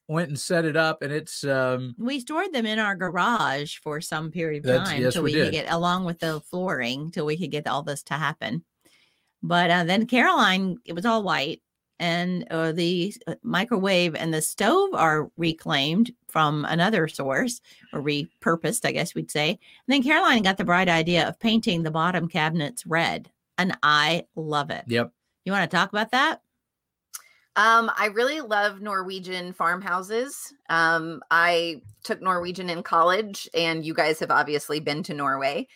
went and set it up and it's um we stored them in our garage for some period of time yes, till we we, could get along with the flooring till we could get all this to happen. But uh, then Caroline, it was all white, and uh, the uh, microwave and the stove are reclaimed from another source or repurposed, I guess we'd say. And then Caroline got the bright idea of painting the bottom cabinets red, and I love it. yep. You want to talk about that? Um, I really love Norwegian farmhouses. Um, I took Norwegian in college, and you guys have obviously been to Norway.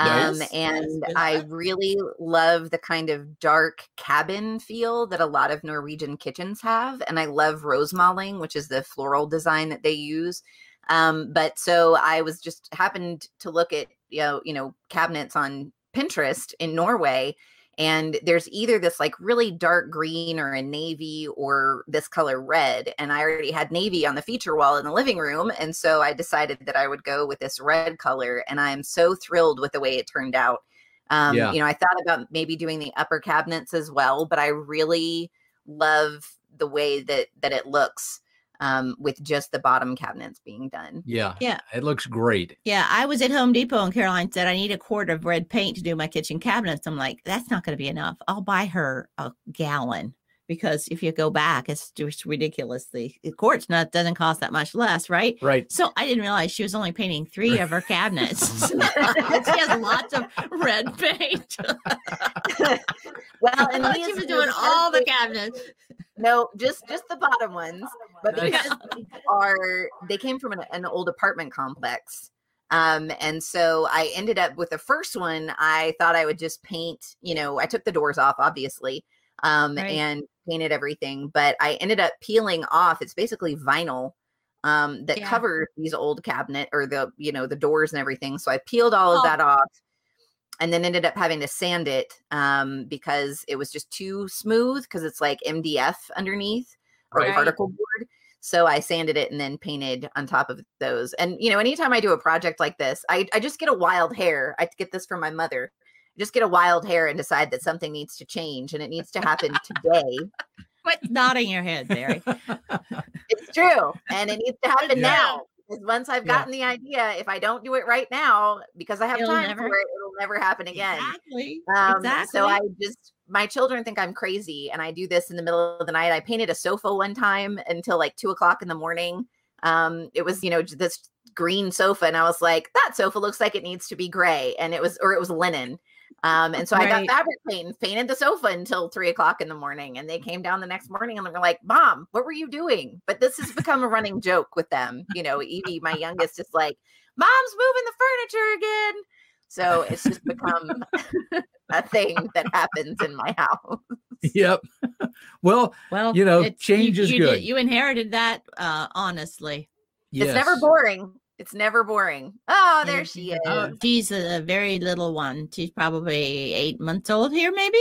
Um, Yes, and yes, I really love the kind of dark cabin feel that a lot of Norwegian kitchens have. And I love rosemaling, which is the floral design that they use. Um, but so I was just happened to look at you know, you know, cabinets on Pinterest in Norway. And there's either this like really dark green or a navy or this color red. And I already had navy on the feature wall in the living room. And so I decided that I would go with this red color. And I'm so thrilled with the way it turned out. Um, Yeah. You know, I thought about maybe doing the upper cabinets as well, but I really love the way that that it looks um, with just the bottom cabinets being done. Yeah. Yeah. It looks great. Yeah, I was at Home Depot and Caroline said I need a quart of red paint to do my kitchen cabinets. I'm like, that's not going to be enough. I'll buy her a gallon because if you go back, it's just ridiculously. A quart's not doesn't cost that much less, right? Right. So I didn't realize she was only painting three of her cabinets. she has lots of red paint. Well, and she these was doing all the cabinets. No, just just the bottom ones, but because these are they came from an, an old apartment complex. Um, and so I ended up with the first one. I thought I would just paint, you know, I took the doors off, obviously, um, Right. and painted everything, but I ended up peeling off. It's basically vinyl um that Yeah. covers these old cabinet or the you know the doors and everything so i peeled all of Oh. that off and then ended up having to sand it um because it was just too smooth because it's like mdf underneath or Right. particle board so i sanded it and then painted on top of those and you know anytime i do a project like this i, I just get a wild hair i get this from my mother I just get a wild hair and decide that something needs to change and it needs to happen today Quit nodding your head, Barry. It's true. And it needs to happen Yeah. now. Because once I've Yeah. gotten the idea, if I don't do it right now, because I have It'll time never- for it, it'll never happen again. Exactly. Um, exactly. So I just, my children think I'm crazy, and I do this in the middle of the night. I painted a sofa one time until like two o'clock in the morning. Um, it was, you know, this green sofa, and I was like, that sofa looks like it needs to be gray, and it was, or it was linen. Um, and so I got fabric paint and painted the sofa until three o'clock in the morning. And they came down the next morning and they were like, Mom, what were you doing? But this has become a running joke with them. You know, Evie, my youngest, is like, Mom's moving the furniture again. So it's just become a thing that happens in my house. yep. well, well, you know, it's- change is you good. Did, you inherited that, uh, honestly. It's never boring. It's never boring. Oh, there she is. Oh, she's a very little one. She's probably eight months old here, maybe.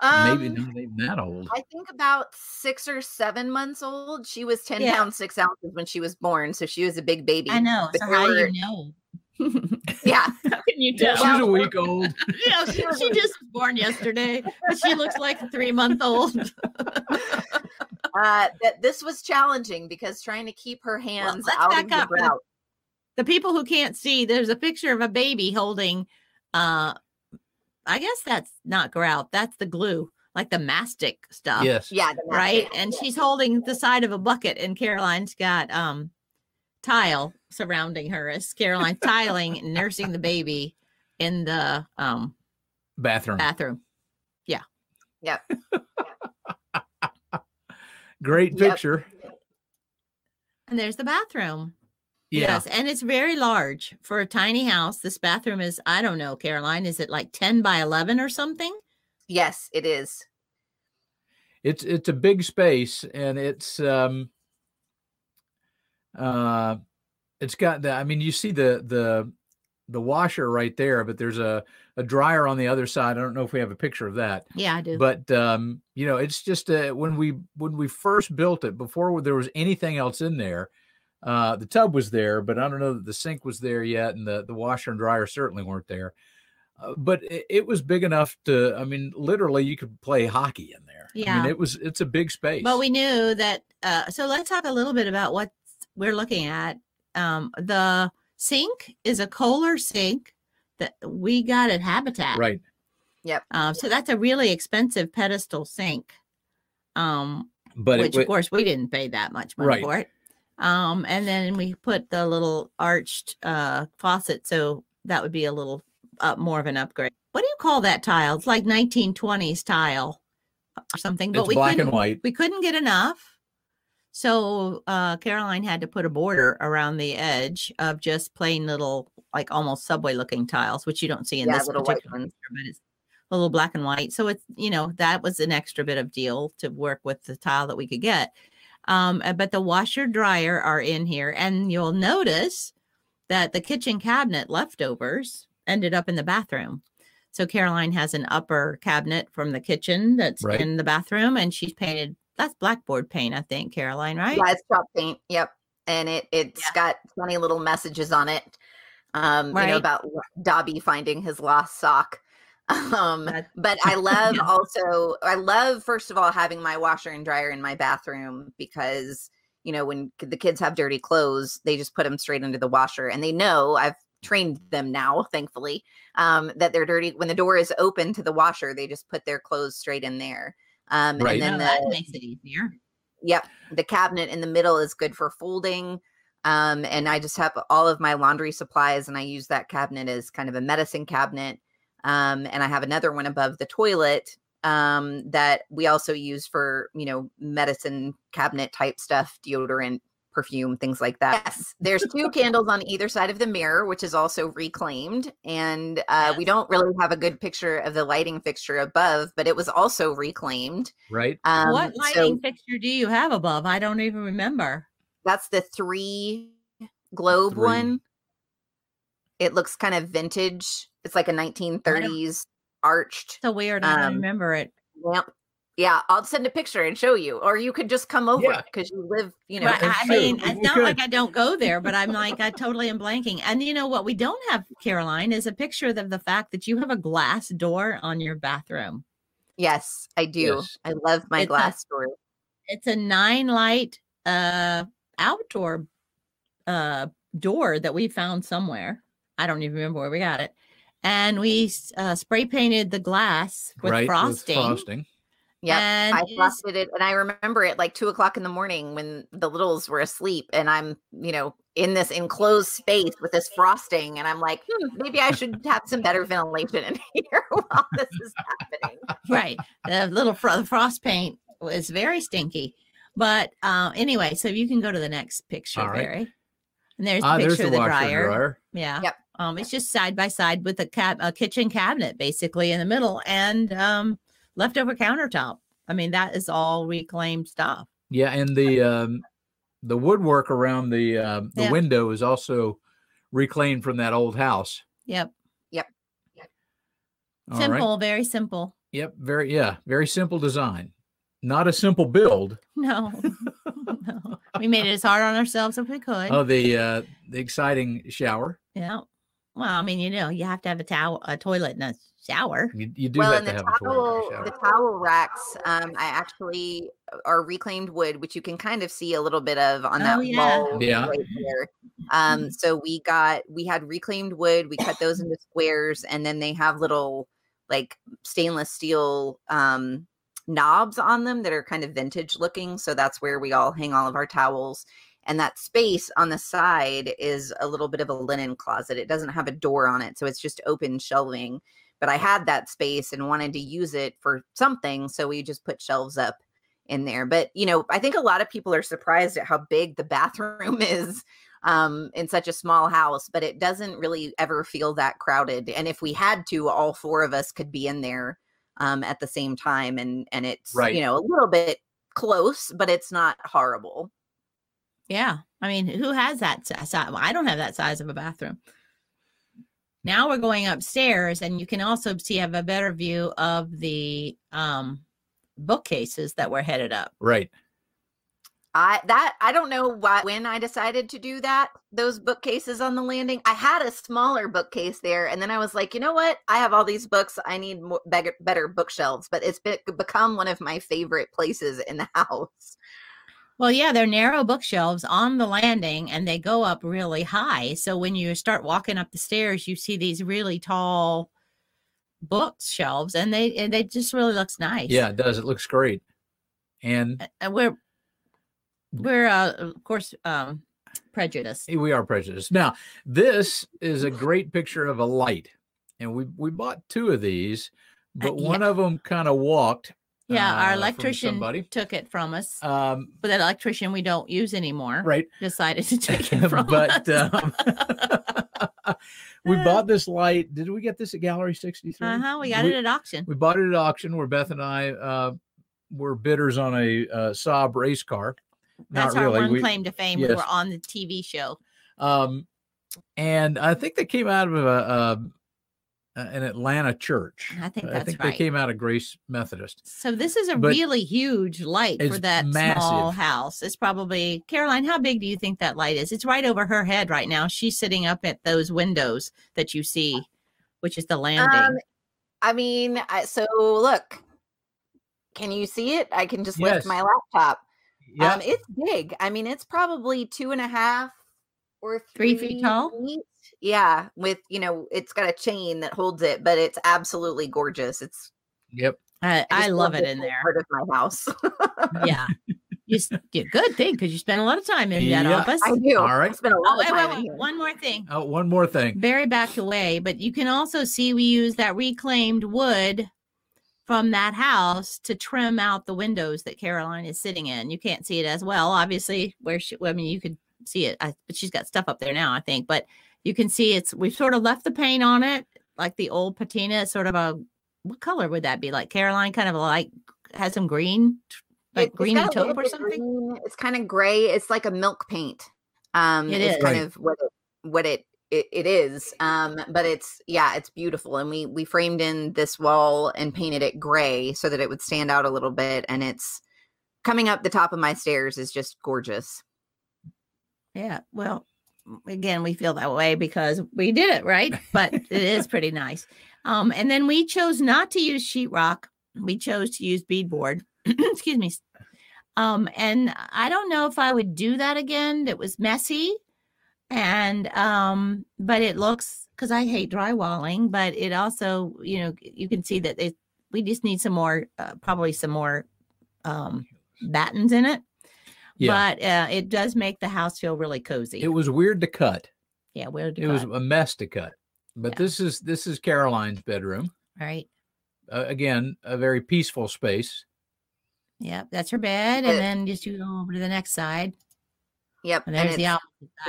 Maybe Um, not even that old. I think about six or seven months old. She was 10 Yeah. pounds, six ounces when she was born. So she was a big baby. I know. But So how do you know? Yeah. How can you tell? She's a week old. you know, she, she just was born yesterday, but she looks like a three month old. uh, that this was challenging because trying to keep her hands let's out back of the up. The- grout. the people who can't see, there's a picture of a baby holding uh I guess that's not grout, that's the glue, like the mastic stuff. yes. Yeah, the Right. mastic. And she's holding the side of a bucket, and Caroline's got um tile surrounding her as Caroline tiling nursing the baby in the um Bathroom. bathroom. Yeah. Yep. Great Yep. picture. And there's the bathroom. Yeah. Yes, and it's very large for a tiny house. This bathroom is, I don't know, Caroline, is it like 10 by 11 or something? Yes, it is. It's it's a big space and it's um uh it's got the I mean you see the the the washer right there, but there's a, a dryer on the other side. I don't know if we have a picture of that. Yeah, I do. but um you know it's just uh, when we when we first built it before there was anything else in there uh the tub was there but i don't know that the sink was there yet and the the washer and dryer certainly weren't there uh, but it, it was big enough to i mean literally you could play hockey in there i Yeah. mean it was it's a big space But we knew that. Uh, so let's talk a little bit about what we're looking at. Um, the sink is a Kohler sink that we got at Habitat. right Yep. Um, so that's a really expensive pedestal sink. Um, but which it, of course we didn't pay that much money Right. for it. Um, and then we put the little arched uh faucet, so that would be a little uh, more of an upgrade. What do you call that tile? It's like 1920s tile or something. But it's we black and white we couldn't get enough. So uh, Caroline had to put a border around the edge of just plain little, like almost subway looking tiles, which you don't see in Yeah, this little white particular ones. picture, but it's a little black and white. So it's you know that was an extra bit of deal to work with the tile that we could get. Um, uh, but the washer dryer are in here, and you'll notice that the kitchen cabinet leftovers ended up in the bathroom. So Caroline has an upper cabinet from the kitchen that's Right. in the bathroom, and she's painted. That's blackboard paint, I think, Caroline, right? Yeah, it's chalk paint. Yep. And it it's Yeah. got funny little messages on it. Um, you know, about Dobby finding his lost sock. Um, That- but I love Yeah. also I love first of all having my washer and dryer in my bathroom because you know when the kids have dirty clothes, they just put them straight into the washer and they know I've trained them now, thankfully, um, that they're dirty when the door is open to the washer, they just put their clothes straight in there. Um, Right. and then Oh, the, that makes it easier. Yep. The cabinet in the middle is good for folding. Um, and I just have all of my laundry supplies, and I use that cabinet as kind of a medicine cabinet. Um, and I have another one above the toilet um, that we also use for, you know, medicine cabinet type stuff, deodorant, perfume, things like that. Yes. There's two candles on either side of the mirror, which is also reclaimed. And uh, we don't really have a good picture of the lighting fixture above, but it was also reclaimed. Right. Um, what so- lighting fixture do you have above? I don't even remember. That's the three globe Three. one. It looks kind of vintage. It's like a 1930s arched So weird. I don't Um, remember it. lamp. Yeah, I'll send a picture and show you, or you could just come over Yeah. because you live, you know. Right, I true. mean, We it's not like I don't go there, but I'm like, I totally am blanking. And you know what? We don't have, Caroline, is a picture of the fact that you have a glass door on your bathroom. Yes, I do. Yes. I love my It's a- glass door. It's a nine light uh outdoor uh door that we found somewhere. I don't even remember where we got it. And we uh, spray painted the glass with right. frosting. With frosting. Yeah, I it is- frosted it, and I remember it like two o'clock in the morning when the littles were asleep, and I'm, you know, in this enclosed space with this frosting, and I'm like, hmm, maybe I should have some better ventilation in here while this is happening. right. The little fro- the frost paint was very stinky. But uh, anyway, so you can go to the next picture, All right. Barry. And there's the Ah, picture there's the of the dryer. dryer. Yeah. Yep. Um, it's just side by side with a cab a kitchen cabinet basically in the middle and um leftover countertop. I mean, that is all reclaimed stuff. Yeah, and the um, the woodwork around the uh, the Yeah. window is also reclaimed from that old house. Yep. All right. simple, very simple. Yep. Very yeah. Very simple design. Not a simple build. No. no. We made it as hard on ourselves as we could. Oh, the uh, the exciting shower. Yeah. Well, I mean, you know, you have to have a towel, a toilet, and a shower. You, you do well, have and to the have a toilet towel, and a the shower. towel racks, um, I actually are reclaimed wood, which you can kind of see a little bit of on Oh, that yeah. wall Yeah. right there. Um, so we got we had reclaimed wood. We cut those into squares, and then they have little like stainless steel um, knobs on them that are kind of vintage looking. So that's where we all hang all of our towels. And that space on the side is a little bit of a linen closet. It doesn't have a door on it, so it's just open shelving but I had that space and wanted to use it for something. So we just put shelves up in there. But, you know, I think a lot of people are surprised at how big the bathroom is um, in such a small house, but it doesn't really ever feel that crowded. And if we had to, all four of us could be in there um, at the same time. And, and it's, Right. you know, a little bit close, but it's not horrible. Yeah. I mean, who has that size? I don't have that size of a bathroom. Now we're going upstairs, and you can also see have a better view of the um, bookcases that were headed up. Right. I that I don't know why when I decided to do that those bookcases on the landing I had a smaller bookcase there and then I was like you know what I have all these books I need more better, better bookshelves but it's be, become one of my favorite places in the house Well, yeah, they're narrow bookshelves on the landing and they go up really high. So when you start walking up the stairs, you see these really tall bookshelves and they and they just really looks nice. Yeah, it does. It looks great. And And we're we're uh, of course um prejudiced. we are prejudiced. Now, this is a great picture of a light. And we we bought two of these, but Uh, yeah. one of them kind of walked Yeah, uh, our electrician somebody. took it from us, Um, but that electrician we don't use anymore right. decided to take it from but us. um, we bought this light. Did we get this at Gallery 63? uh-huh, we got it at auction. We bought it at auction where Beth and I uh, were bidders on a uh, Saab race car. That's Not our really. one We- claim to fame. We were on the TV show. Um, and I think they came out of a, a an Atlanta church. I think that's I think right. they came out of Grace Methodist. So this is a But really huge light for it's that small house. It's probably Caroline. How big do you think that light is? It's right over her head right now. She's sitting up at those windows that you see, which is the landing. Um, I mean, I, so look, can you see it? I can just Yes. lift my laptop. Yeah, Um, it's big. I mean, it's probably two and a half or Three feet tall? feet. Yeah, with you know, it's got a chain that holds it, but it's absolutely gorgeous. It's yep. I, I just love it in there. Part of my house. Yeah. You s- good thing because you spend a lot of time in that Yeah. office. I do. All right. I spent a Oh, lot wait, of time in wait. here. One more thing. Oh, one more thing. Barry backed away, but you can also see we use that reclaimed wood from that house to trim out the windows that Caroline is sitting in. You can't see it as well, obviously. Where she, well, I mean, you could see it, I, but she's got stuff up there now, I think. But you can see it's we've sort of left the paint on it, like the old patina. It's sort of a what color would that be? Like Caroline, kind of like has some green, like It- it's greeny got taupe or something. green. It's kind of gray. It's like a milk paint. Um, it's kind Right. of what it, what it, it it is. Um, but it's yeah, it's beautiful. And we we framed in this wall and painted it gray so that it would stand out a little bit. And it's coming up the top of my stairs is just gorgeous. Yeah. Well, m- again, we feel that way because we did it, right? But it is pretty nice. Um, and then we chose not to use sheetrock. We chose to use beadboard. Excuse me. Um, and I don't know if I would do that again. It was messy. And um, but it looks because I hate drywalling, but it also, you know, you can see that it we just need some more, uh, probably some more um battens in it. Yeah. But uh, it does make the house feel really cozy. It was weird to cut. yeah, where It was a mess to cut. But Yeah. this is this is Caroline's bedroom. right. Uh, again, a very peaceful space. Yep, that's her bed, and then just you go over to the next side, Yep. and and the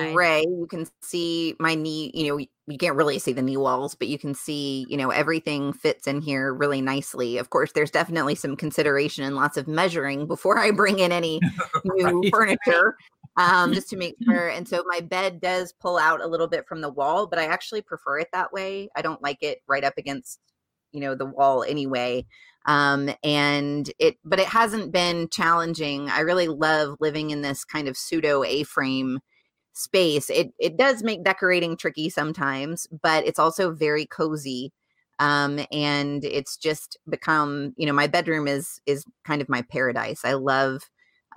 it's gray. You can see my knee, you know, you can't really see the knee walls, but you can see, you know, everything fits in here really nicely. Of course, there's definitely some consideration and lots of measuring before I bring in any new Right. furniture. Um, just to make sure. And so my bed does pull out a little bit from the wall, but I actually prefer it that way. I don't like it right up against, you know, the wall anyway. Um, and it, but it hasn't been challenging. I really love living in this kind of pseudo A-frame space. It it does make decorating tricky sometimes, but it's also very cozy. Um, and it's just become, you know, my bedroom is is kind of my paradise. I love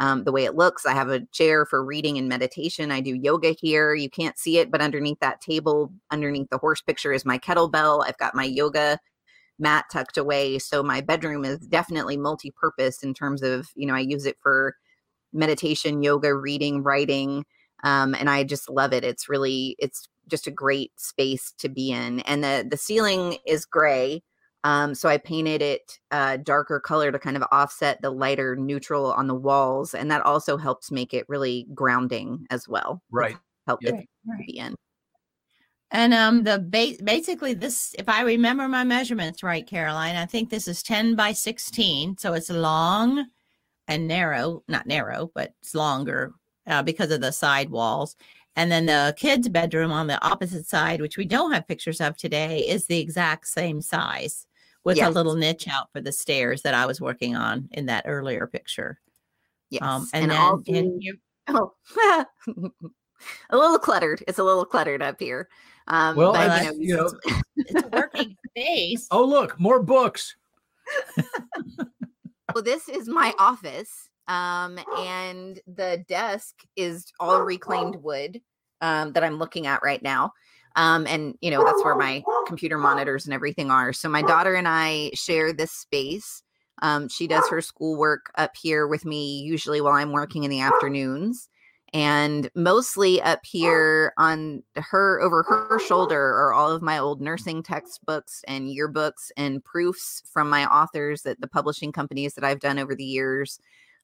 um, the way it looks. I have a chair for reading and meditation. I do yoga here. You can't see it, but underneath that table, underneath the horse picture, is my kettlebell. I've got my yoga mat tucked away. So my bedroom is definitely multi-purpose in terms of, you know, I use it for meditation, yoga, reading, writing. Um, and I just love it. It's really, it's just a great space to be in. And the the ceiling is gray. Um, so I painted it uh, darker color to kind of offset the lighter neutral on the walls, and that also helps make it really grounding as well. Right. Help Yep. it Right, right. be in. And um, the ba- basically this, if I remember my measurements right, Caroline, I think this is ten by sixteen, so it's long and narrow, not narrow, but it's longer uh, because of the side walls. And then the kids' bedroom on the opposite side, which we don't have pictures of today, is the exact same size with a little niche out for the stairs that I was working on in that earlier picture. Yes. Um, and, all then and the- you- oh, a little cluttered. It's a little cluttered up here. Um, Well, but, I- you know, you know, since- it's a working space. Oh, look, more books. well, this is my office, um, and the desk is all reclaimed wood um, that I'm looking at right now. Um, and you know that's where my computer monitors and everything are. So my daughter and I share this space. Um, she does her schoolwork up here with me usually while I'm working in the afternoons, And mostly up here on her over her shoulder are all of my old nursing textbooks and yearbooks and proofs from my authors that the publishing companies that I've done over the years.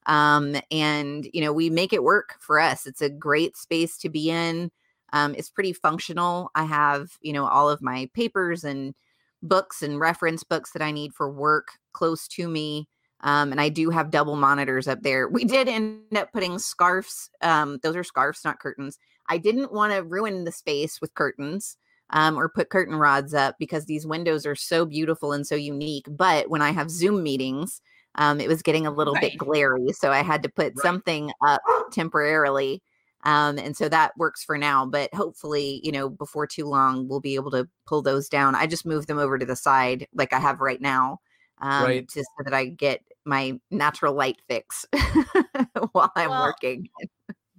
Um, and you know, we make it work for us. It's a great space to be in. Um, it's pretty functional. I have, you know, all of my papers and books and reference books that I need for work close to me. Um, and I do have double monitors up there. We did end up putting scarves. Um, those are scarves, not curtains. I didn't want to ruin the space with curtains um, or put curtain rods up because these windows are so beautiful and so unique. But when I have Zoom meetings, um, it was getting a little Right. bit glary. So I had to put Right. something up temporarily. Um, and so that works for now. But hopefully, you know, before too long, we'll be able to pull those down. I just moved them over to the side like I have right now um, Right. just so that I get my natural light fix while I'm Well, working.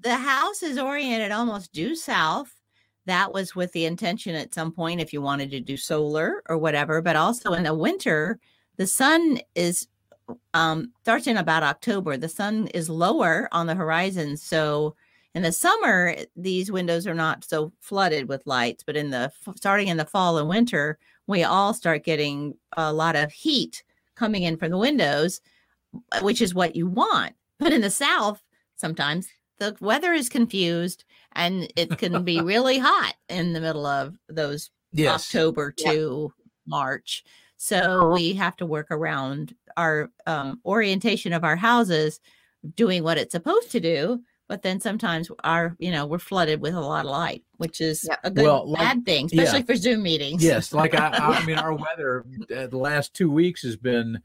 the house is oriented almost due south. That was with the intention at some point if you wanted to do solar or whatever, but also in the winter, the sun is um starts in about October. The sun is lower on the horizon. So in the summer, these windows are not so flooded with lights, but in the starting in the fall and winter, we all start getting a lot of heat coming in from the windows, uh, which is what you want. But in the south, sometimes the weather is confused and it can be really hot in the middle of those Yes. October Yeah. to March. So we have to work around our um, orientation of our houses doing what it's supposed to do. But then sometimes our, you know, we're flooded with a lot of light, which is Yep. a good Well, like- bad thing, yeah. especially for Zoom meetings. Yes, like I, I, I mean, our weather uh, the last two weeks has been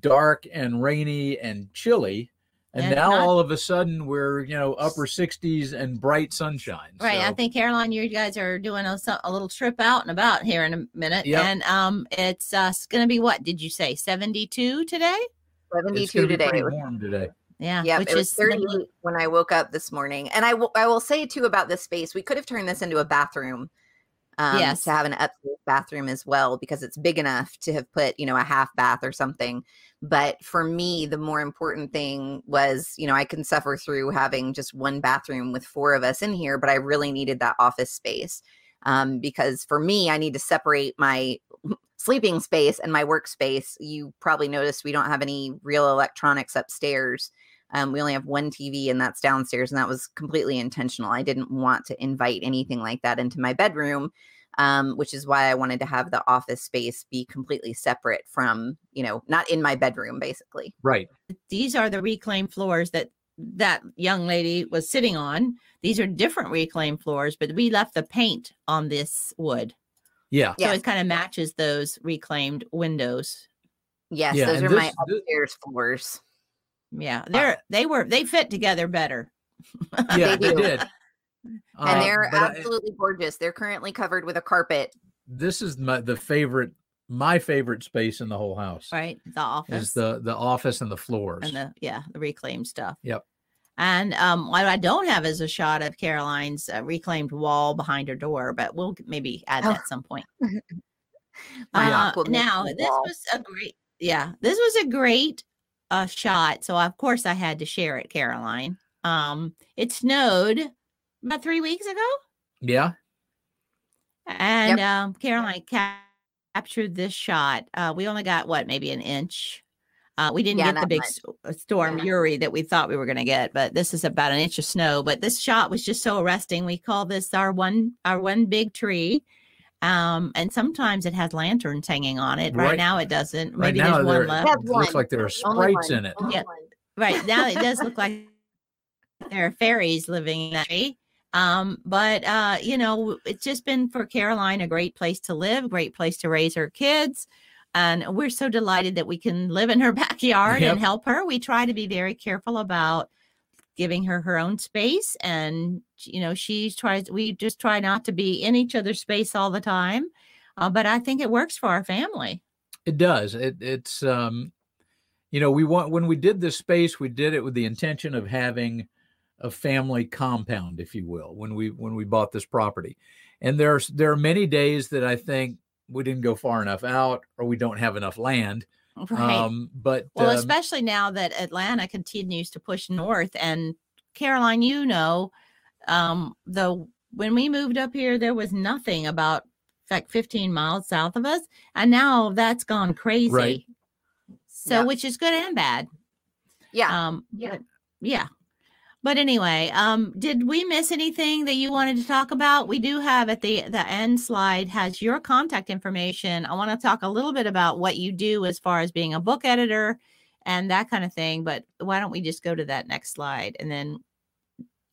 dark and rainy and chilly, and And now not- all of a sudden we're you know upper 60s and bright sunshine. Right. I think Caroline, you guys are doing a, so- a little trip out and about here in a minute. Yep. And um, it's uh, going to be what did you say? 72 today? it's 72 gonna be today. pretty warm today. Yeah. Yeah, which it was is the- when I woke up this morning. And I will I will say too about this space, we could have turned this into a bathroom. Um, Yes. to have an upstairs bathroom as well because it's big enough to have put, you know, a half bath or something. But for me, the more important thing was, you know, I can suffer through having just one bathroom with four of us in here, but I really needed that office space. Um, because for me, I need to separate my sleeping space and my workspace. You probably noticed we don't have any real electronics upstairs. Um, we only have one TV, and that's downstairs, and that was completely intentional. I didn't want to invite anything like that into my bedroom, um, which is why I wanted to have the office space be completely separate from, you know, not in my bedroom, basically. Right. these are the reclaimed floors that that young lady was sitting on. These are different reclaimed floors, but we left the paint on this wood. Yeah. So Yes. it kind of matches those reclaimed windows. Yes, Yeah, those and are my this- this- upstairs floors. Yeah. They're they were they fit together better. Yeah, They they did. And Uh, they're but I- absolutely gorgeous. They're currently covered with a carpet. this is my the favorite, my favorite space in the whole house. right? The office. Is the the office and the floors. and the yeah the reclaimed stuff Yep. and um what i don't have is a shot of caroline's uh, reclaimed wall behind her door but we'll maybe add Oh. that at some point My uh, Aquaman now wall. this was a great yeah this was a great uh shot so of course i had to share it caroline um it snowed about three weeks ago yeah. and um caroline ca- captured this shot uh we only got what maybe an inch uh, we didn't Yeah, get the big much. uh, storm Yeah. Uri that we thought we were going to get, but this is about an inch of snow. But this shot was just so arresting. We call this our one our one big tree, um, and sometimes it has lanterns hanging on it. Right, Right- now it doesn't. right Maybe now there's one left. It looks like there are sprites in it. Yeah. Right now, it does look like there are fairies living in that tree. Um, but uh, you know, it's just been for Caroline a great place to live, great place to raise her kids. And we're so delighted that we can live in her backyard Yep. and help her. We try to be very careful about giving her her own space. And, you know, she tries, we just try not to be in each other's space all the time. Uh, but I think it works for our family. It does. It it's um you know, we want when we did this space, we did it with the intention of having a family compound, if you will, when we when we bought this property. And there's there are many days that I think we didn't go far enough out or we don't have enough land. Right. Um but Well, um, especially now that Atlanta continues to push north and Caroline, you know, um, the when we moved up here, there was nothing about like 15 miles south of us, and now that's gone crazy. Right. So, Yeah. which is good and bad. Yeah. Um, Yeah. but- yeah. But anyway, um, did we miss anything that you wanted to talk about? We do have at the the end slide has your contact information. I want to talk a little bit about what you do as far as being a book editor and that kind of thing. But why don't we just go to that next slide and then?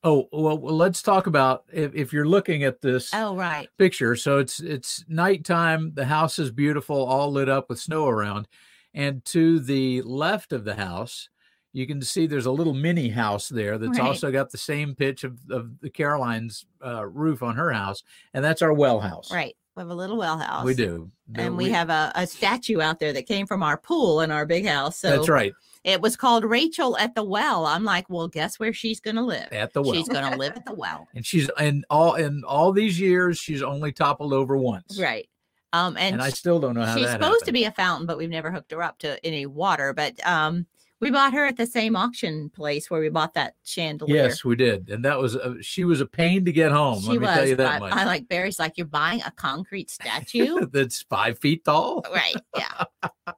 Oh well, let's talk about if, if you're looking at this Oh, right. picture. So it's it's nighttime. The house is beautiful, all lit up with snow around, and to the left of the house, you can see there's a little mini house there that's Right. also got the same pitch of, of the Caroline's uh, roof on her house, and that's our well house. Right. We have a little well house. We do, And we, have a, a statue out there that came from our pool in our big house. So that's right it was called Rachel at the well. I'm like, well, guess where she's going to live? at the well. She's going to live at the well. and she's in all in all these years, she's only toppled over once. Right. Um, and, And, I still don't know how she's supposed to be a fountain, but we've never hooked her up to any water. But um, we bought her at the same auction place where we bought that chandelier. Yes, we did, and that was a, she was a pain to get home. she let me was. tell you that I, much. I like Barry's like you're buying a concrete statue, That's five feet tall. right? Yeah.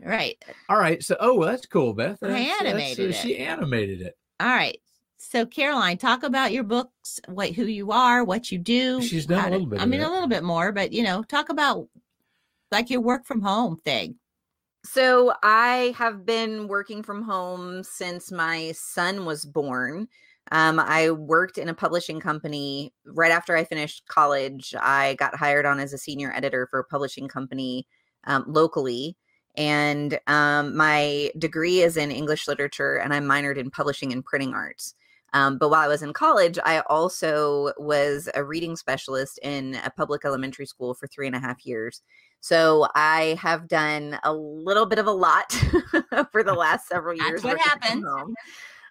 Right. All right. So, oh, well, that's cool, Beth. I That's- that's, uh, animated it. She animated it. All right. So Caroline, talk about your books, what who you are, what you do. She's done a how to- little bit I mean, a little bit more, but you know, talk about like your work from home thing. So I have been working from home since my son was born. Um, I worked in a publishing company right after I finished college. I got hired on as a senior editor for a publishing company um, locally. And um, my degree is in English literature, and I minored in publishing and printing arts. Um, but while I was in college, I also was a reading specialist in a public elementary school for three and a half years. So I have done a little bit of a lot for the last several years. That's what happens.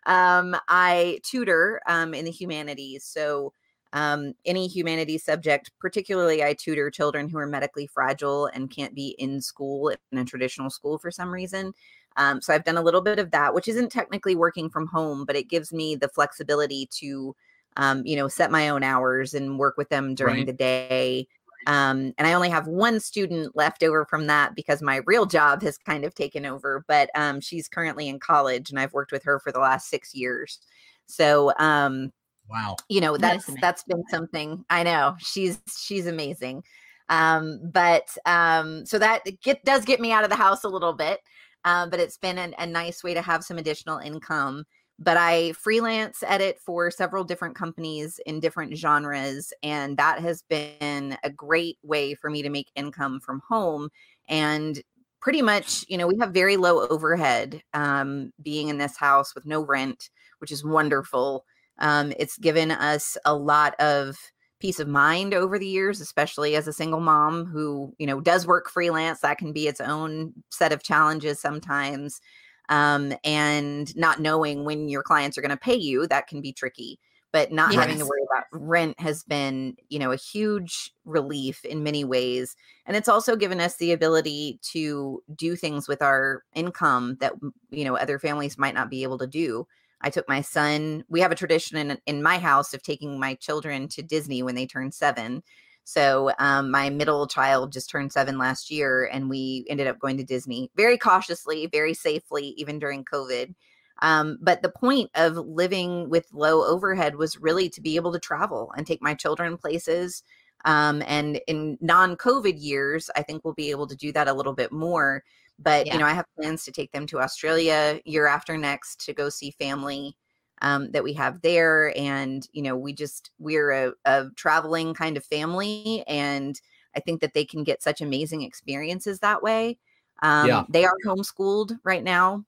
Um, I tutor um, in the humanities. So um, any humanities subject, particularly I tutor children who are medically fragile and can't be in school in a traditional school for some reason. Um, so I've done a little bit of that, which isn't technically working from home, but it gives me the flexibility to, um, you know, set my own hours and work with them during Right. the day. Um, and I only have one student left over from that because my real job has kind of taken over, but um, she's currently in college and I've worked with her for the last six years. So, um, Wow. you know That is that's that's been something. I know. She's she's amazing. Um but um so that get does get me out of the house a little bit um but it's been an, a nice way to have some additional income but i freelance edit for several different companies in different genres and that has been a great way for me to make income from home and pretty much you know we have very low overhead um being in this house with no rent which is wonderful um, it's given us a lot of peace of mind over the years, especially as a single mom who, you know, does work freelance. That can be its own set of challenges sometimes. Um, and not knowing when your clients are going to pay you, that can be tricky. But not having to worry about rent has been, you know, a huge relief in many ways. And it's also given us the ability to do things with our income that, you know, other families might not be able to do. I took my son. We have a tradition in in my house of taking my children to Disney when they turn seven. So um, my middle child just turned seven last year, and we ended up going to Disney very cautiously, very safely, even during COVID. Um, but the point of living with low overhead was really to be able to travel and take my children places. Um, and in non-COVID years, I think we'll be able to do that a little bit more but Yeah. you know i have plans to take them to australia year after next to go see family um, that we have there and you know we just we're a, a traveling kind of family and i think that they can get such amazing experiences that way. Um, Yeah. they are homeschooled right now.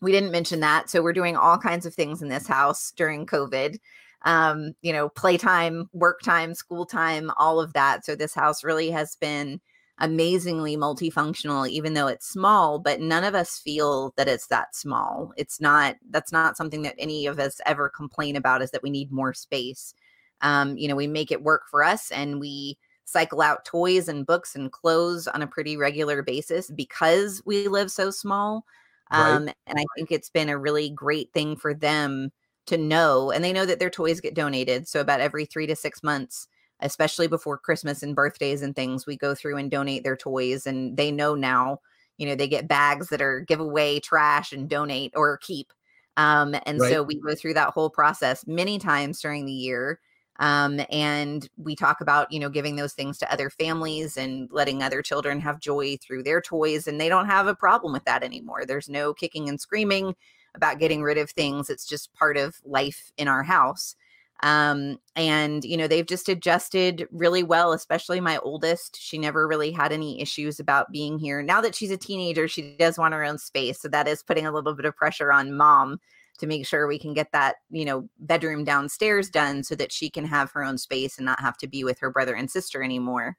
We didn't mention that so we're doing all kinds of things in this house during covid. Um, you know playtime work time school time all of that so this house really has been amazingly multifunctional even though it's small but none of us feel that it's that small. It's not that's not something that any of us ever complain about is that we need more space. Um, you know we make it work for us and we cycle out toys and books and clothes on a pretty regular basis because we live so small. Right. um, and i think it's been a really great thing for them to know and they know that their toys get donated so about every 3 to 6 months especially before christmas and birthdays and things we go through and donate their toys and they know now you know they get bags that are giveaway trash and donate or keep um, and Right. so we go through that whole process many times during the year um, and we talk about you know giving those things to other families and letting other children have joy through their toys and they don't have a problem with that anymore. There's no kicking and screaming about getting rid of things. It's just part of life in our house um, and you know they've just adjusted really well especially my oldest she never really had any issues about being here now that she's a teenager she does want her own space so that is putting a little bit of pressure on mom to make sure we can get that you know bedroom downstairs done so that she can have her own space and not have to be with her brother and sister anymore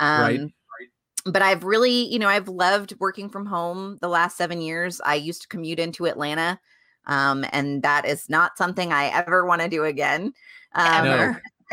um Right. but I've really, you know, I've loved working from home the last seven years. I used to commute into Atlanta, um, and that is not something I ever want to do again. Um, Ever.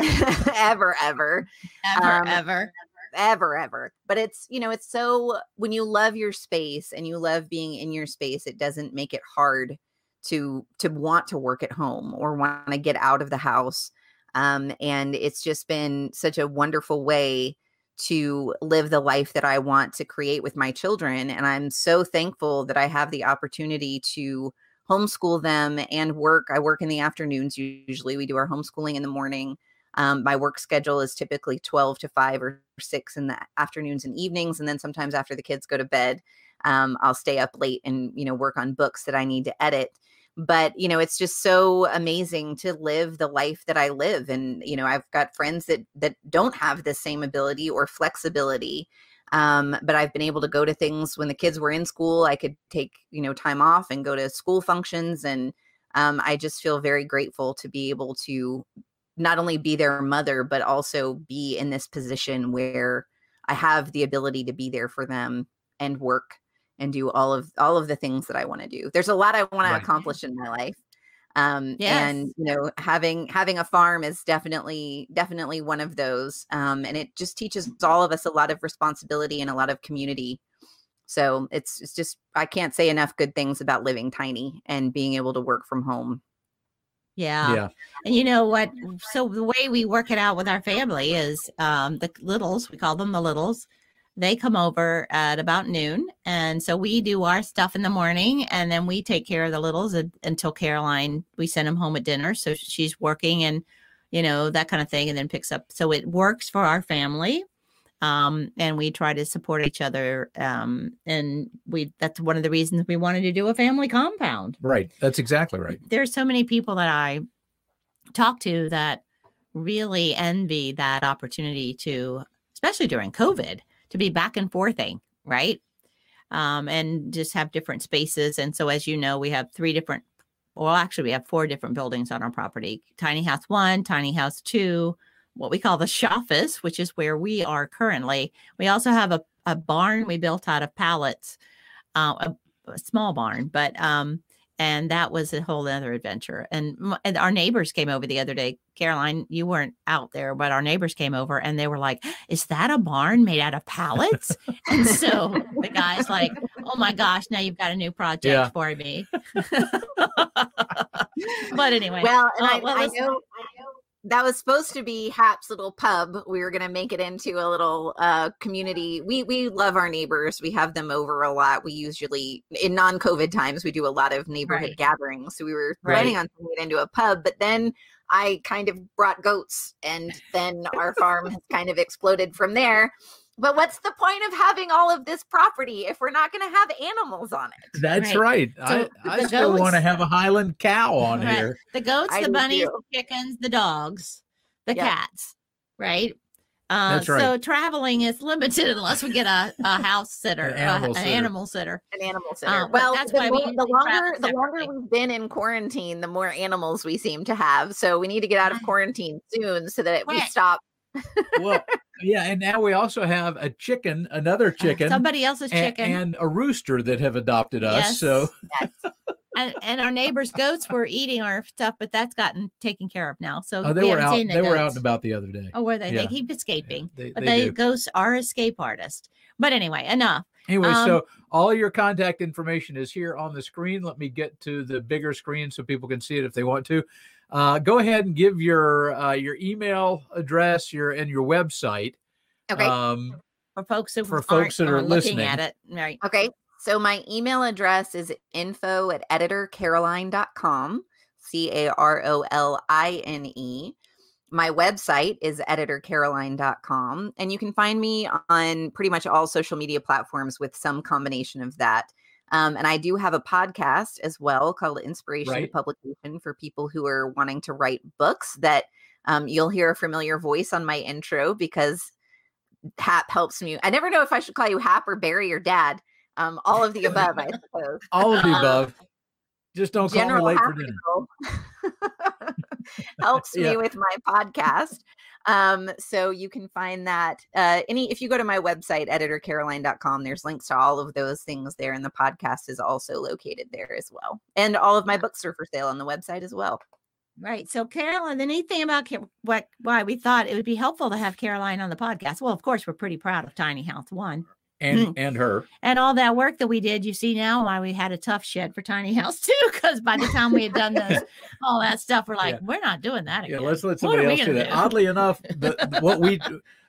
ever, ever, Ever, Um, ever. ever, ever. But it's, you know, it's so when you love your space and you love being in your space, it doesn't make it hard to to want to work at home or want to get out of the house. Um, and it's just been such a wonderful way to live the life that I want to create with my children. And I'm so thankful that I have the opportunity to homeschool them and work. I work in the afternoons usually. We do our homeschooling in the morning. Um, my work schedule is typically 12 to 5 or 6 in the afternoons and evenings. And then sometimes after the kids go to bed, um, I'll stay up late and, you know, work on books that I need to edit but you know it's just so amazing to live the life that i live and you know i've got friends that that don't have the same ability or flexibility um, but i've been able to go to things when the kids were in school i could take you know time off and go to school functions and um, i just feel very grateful to be able to not only be their mother but also be in this position where i have the ability to be there for them and work and do all of all of the things that I want to do. There's a lot I want Right. to accomplish in my life. Um Yes. and you know having having a farm is definitely definitely one of those. Um and it just teaches all of us a lot of responsibility and a lot of community. So it's it's just I can't say enough good things about living tiny and being able to work from home. Yeah. yeah. And you know what? So the way we work it out with our family is um, the littles, we call them the littles. They come over at about noon. And so we do our stuff in the morning and then we take care of the littles until Caroline, we send them home at dinner. So she's working and, you know, that kind of thing and then picks up. So it works for our family. Um, and we try to support each other. Um, and we, that's one of the reasons we wanted to do a family compound Right. That's exactly right. there's so many people that I talk to that really envy that opportunity to, especially during COVID, to be back and forthing, right? Um, and just have different spaces. And so, as you know, we have three different, well, actually, we have four different buildings on our property tiny house one, tiny house two, what we call the shoffice, which is where we are currently. We also have a, a barn we built out of pallets, uh, a, a small barn, but um, and that was a whole other adventure. And, and our neighbors came over the other day. Caroline, you weren't out there, but our neighbors came over and they were like, "Is that a barn made out of pallets?" and so the guy's like, "Oh my gosh, now you've got a new project Yeah. for me." but anyway, Well, and Uh, I, well, I listen- know that was supposed to be Hap's little pub. We were going to make it into a little uh, community. We we love our neighbors. We have them over a lot. We usually in non-COVID times we do a lot of neighborhood Right. gatherings. So we were Right. planning on turning it into a pub, but then I kind of brought goats, and then our farm has kind of exploded from there. But what's the point of having all of this property if we're not going to have animals on it? That's Right. right. So I, I the still want to have a Highland cow on Right. here. the goats, I the bunnies, too. the chickens, the dogs, the Yeah. cats, right? Uh, That's right. So traveling is limited unless we get a, a house sitter, An a- animal an sitter. animal sitter. an animal sitter. Uh, well, that's the, why we the longer travel the longer we've been in quarantine, the more animals we seem to have. So we need to get out of quarantine soon so that we stop. Well, yeah, and now we also have a chicken, another uh, chicken, Somebody else's a- chicken. and a rooster that have adopted us. So Yes. and, and our neighbors' goats were eating our stuff, but that's gotten taken care of now. So oh, they we were out. the They were out and about the other day. Oh, were they? Yeah. They keep escaping. They, but they ghosts are escape artists. But anyway, enough. Anyway, Um, so all your contact information is here on the screen. Let me get to the bigger screen so people can see it if they want to. Uh, go ahead and give your uh, your email address, your and your website. Okay. Um, For folks who For aren't- folks that are aren't looking listening. at it, right? Okay. So my email address is info at editorcaroline.com, C A R O L I N E. My website is editorcaroline.com. And you can find me on pretty much all social media platforms with some combination of that. Um, and I do have a podcast as well called Inspiration to Publication for people who are wanting to write books that um, you'll hear a familiar voice on my intro because Hap helps me. I never know if I should call you Hap or Barry or Dad. Um, all of the above, I suppose. all of the Um, above. Just don't call me late for dinner. Helps Yeah. me with my podcast. Um, so you can find that uh, any if you go to my website editorcaroline.com, there's links to all of those things there, and the podcast is also located there as well. And all of my books are for sale on the website as well. Right. So, Caroline, the neat thing about what why we thought it would be helpful to have Caroline on the podcast. Well, of course, we're pretty proud of Tiny House One And and her. and all that work that we did. You see now why we had a Tuff Shed for Tiny House two, because by the time we had done those, all that stuff, we're like, Yeah. we're not doing that Yeah, again. let's let somebody else do that. do? Oddly enough, the, what we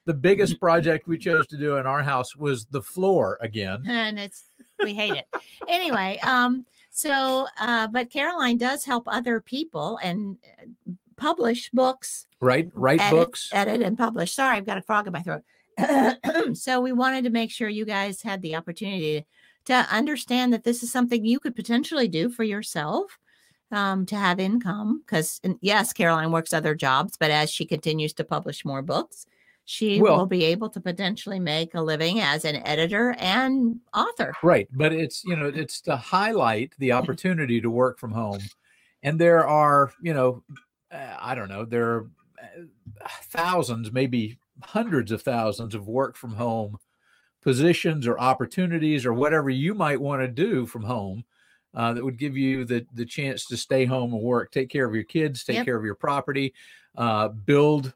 the biggest project we chose to do in our house was the floor again. and it's we hate it anyway um so uh but caroline does help other people and uh, publish books Right? Write edit, books. edit and publish sorry i've got a frog in my throat so we wanted to make sure you guys had the opportunity to understand that this is something you could potentially do for yourself um, to have income because yes caroline works other jobs but as she continues to publish more books she Well- will be able to potentially make a living as an editor and author. Right, but it's you know it's to highlight the opportunity to work from home, and there are you know uh, I don't know there are uh, thousands, maybe hundreds of thousands of work from home positions or opportunities or whatever you might want to do from home. Uh, that would give you the the chance to stay home and work, take care of your kids, take Yep. care of your property, uh, build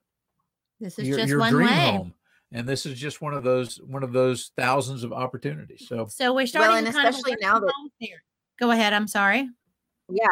This is your, just your one dream way. home. And this is just one of those one of those thousands of opportunities. So So we're starting and to kind of especially now that- home. Go ahead. I'm sorry. Yeah.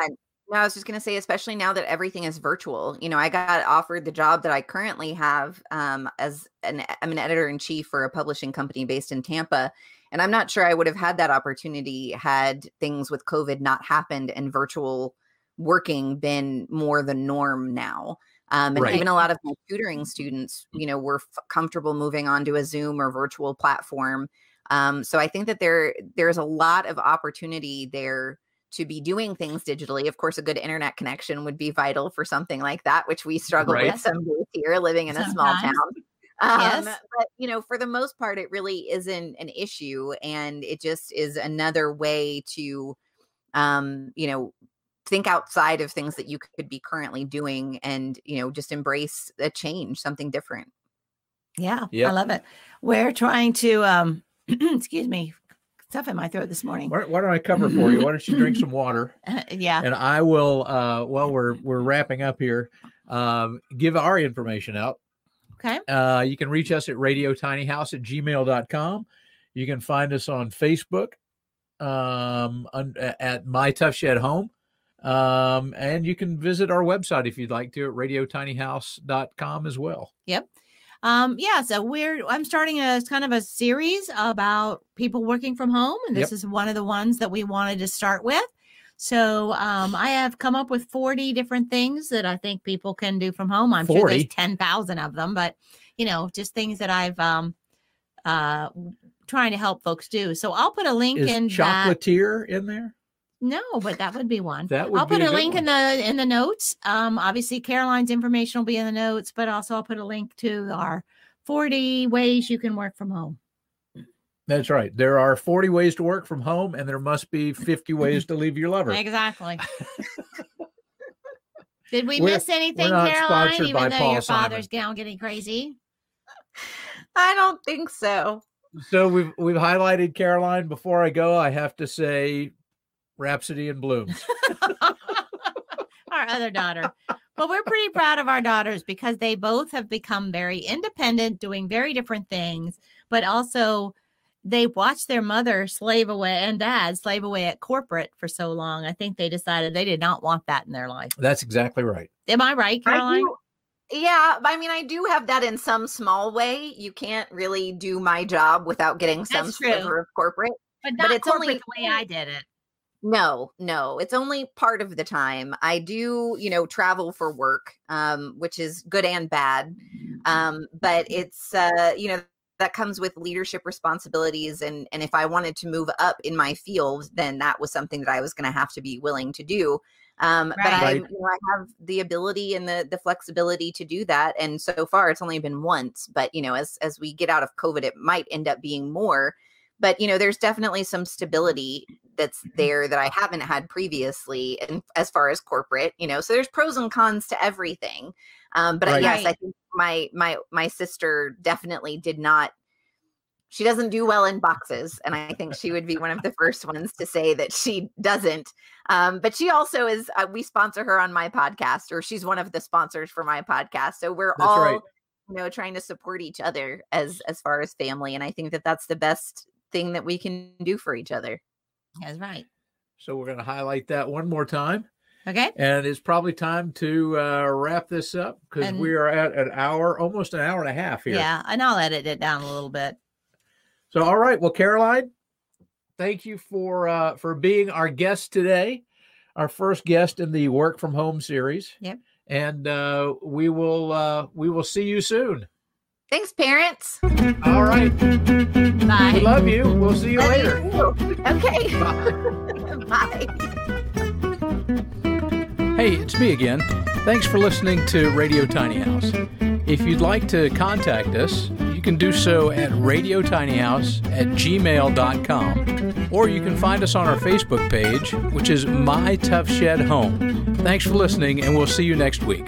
No, I was just going to say, especially now that everything is virtual. You know, I got offered the job that I currently have um, as an I'm an editor in chief for a publishing company based in Tampa, and I'm not sure I would have had that opportunity had things with COVID not happened and virtual working been more the norm now. Um, and Right. even a lot of my tutoring students, you know, were f- comfortable moving on to a Zoom or virtual platform. Um, so I think that there there's a lot of opportunity there to be doing things digitally. Of course, a good internet connection would be vital for something like that, which we struggle Right. with some days here living in a small town. Um, Yes. But, you know, for the most part, it really isn't an issue. And it just is another way to, um, you know, think outside of things that you could be currently doing and, you know, just embrace a change, something different. Yeah, Yep. I love it. We're trying to um excuse me, stuff in my throat this morning. why, why don't I cover for you? Why don't you drink some water? Uh, yeah. and I will uh while we're we're wrapping up here, um, give our information out. Okay. Uh you can reach us at radiotinyhouse at gmail.com. You can find us on Facebook um un, at My Tuff Shed Home. Um, and you can visit our website if you'd like to at radiotinyhouse.com as well. Um, yeah, so we're I'm starting a kind of a series about people working from home, and this Yep. is one of the ones that we wanted to start with. So um, I have come up with 40 different things that I think people can do from home. I'm sure 40? there's 10,000 of them, but you know, just things that I've um uh trying to help folks do. So I'll put a link Is in that. chocolatier in there? No, but that would be one. That would I'll be put a a good link in the in the notes. Um, obviously Caroline's information will be in the notes, but also I'll put a link to our 40 ways you can work from home. That's right. There are 40 ways to work from home, and there must be 50 ways to leave your lover. Exactly. Did we We're- miss anything, not Caroline? sponsored Even by though Paul your Simon. father's gown getting crazy. I don't think so. So we've we've highlighted Caroline. Before I go, I have to say Rhapsody in Blooms. our other daughter. But we're pretty proud of our daughters because they both have become very independent, doing very different things, but also they watched their mother slave away and dad slave away at corporate for so long. I think they decided they did not want that in their life. That's exactly right. Am I right, I Caroline? do- yeah, I mean, I do have that in some small way. You can't really do my job without getting some That's true. sliver of corporate. but but not it's only- corporate the way I did it. No, no, it's only part of the time. I do, you know, travel for work, um, which is good and bad. Um, but it's, uh, you know, that comes with leadership responsibilities, and and if I wanted to move up in my field, then that was something that I was going to have to be willing to do. Um, But I, Right. you know, I have the ability and the the flexibility to do that, and so far it's only been once. But you know, as as we get out of COVID, it might end up being more. But you know, there's definitely some stability that's there that I haven't had previously, and as far as corporate, you know, so there's pros and cons to everything. Um, but Right. yes, I think my my my sister definitely did not. She doesn't do well in boxes, and I think she would be one of the first ones to say that she doesn't. Um, but she also is. Uh, we sponsor her on my podcast, or she's one of the sponsors for my podcast. So we're That's all, right. you know, trying to support each other as as far as family, and I think that that's the best thing that we can do for each other. That's right. So we're going to highlight that one more time. Okay. And it's probably time to uh, wrap this up because we are at an hour, almost an hour and a half here. Yeah, and I'll edit it down a little bit. So, all right. Well, Caroline, thank you for uh, for being our guest today, our first guest in the work from home series. Yep. And uh, we will uh, we will see you soon. Thanks, parents. All right. Bye. We love you. We'll see you Love later. you. Okay. Bye. Bye. Hey, it's me again. Thanks for listening to Radio Tiny House. If you'd like to contact us, you can do so at radiotinyhouse at gmail.com or you can find us on our Facebook page, which is My Tuff Shed Home. Thanks for listening, and we'll see you next week.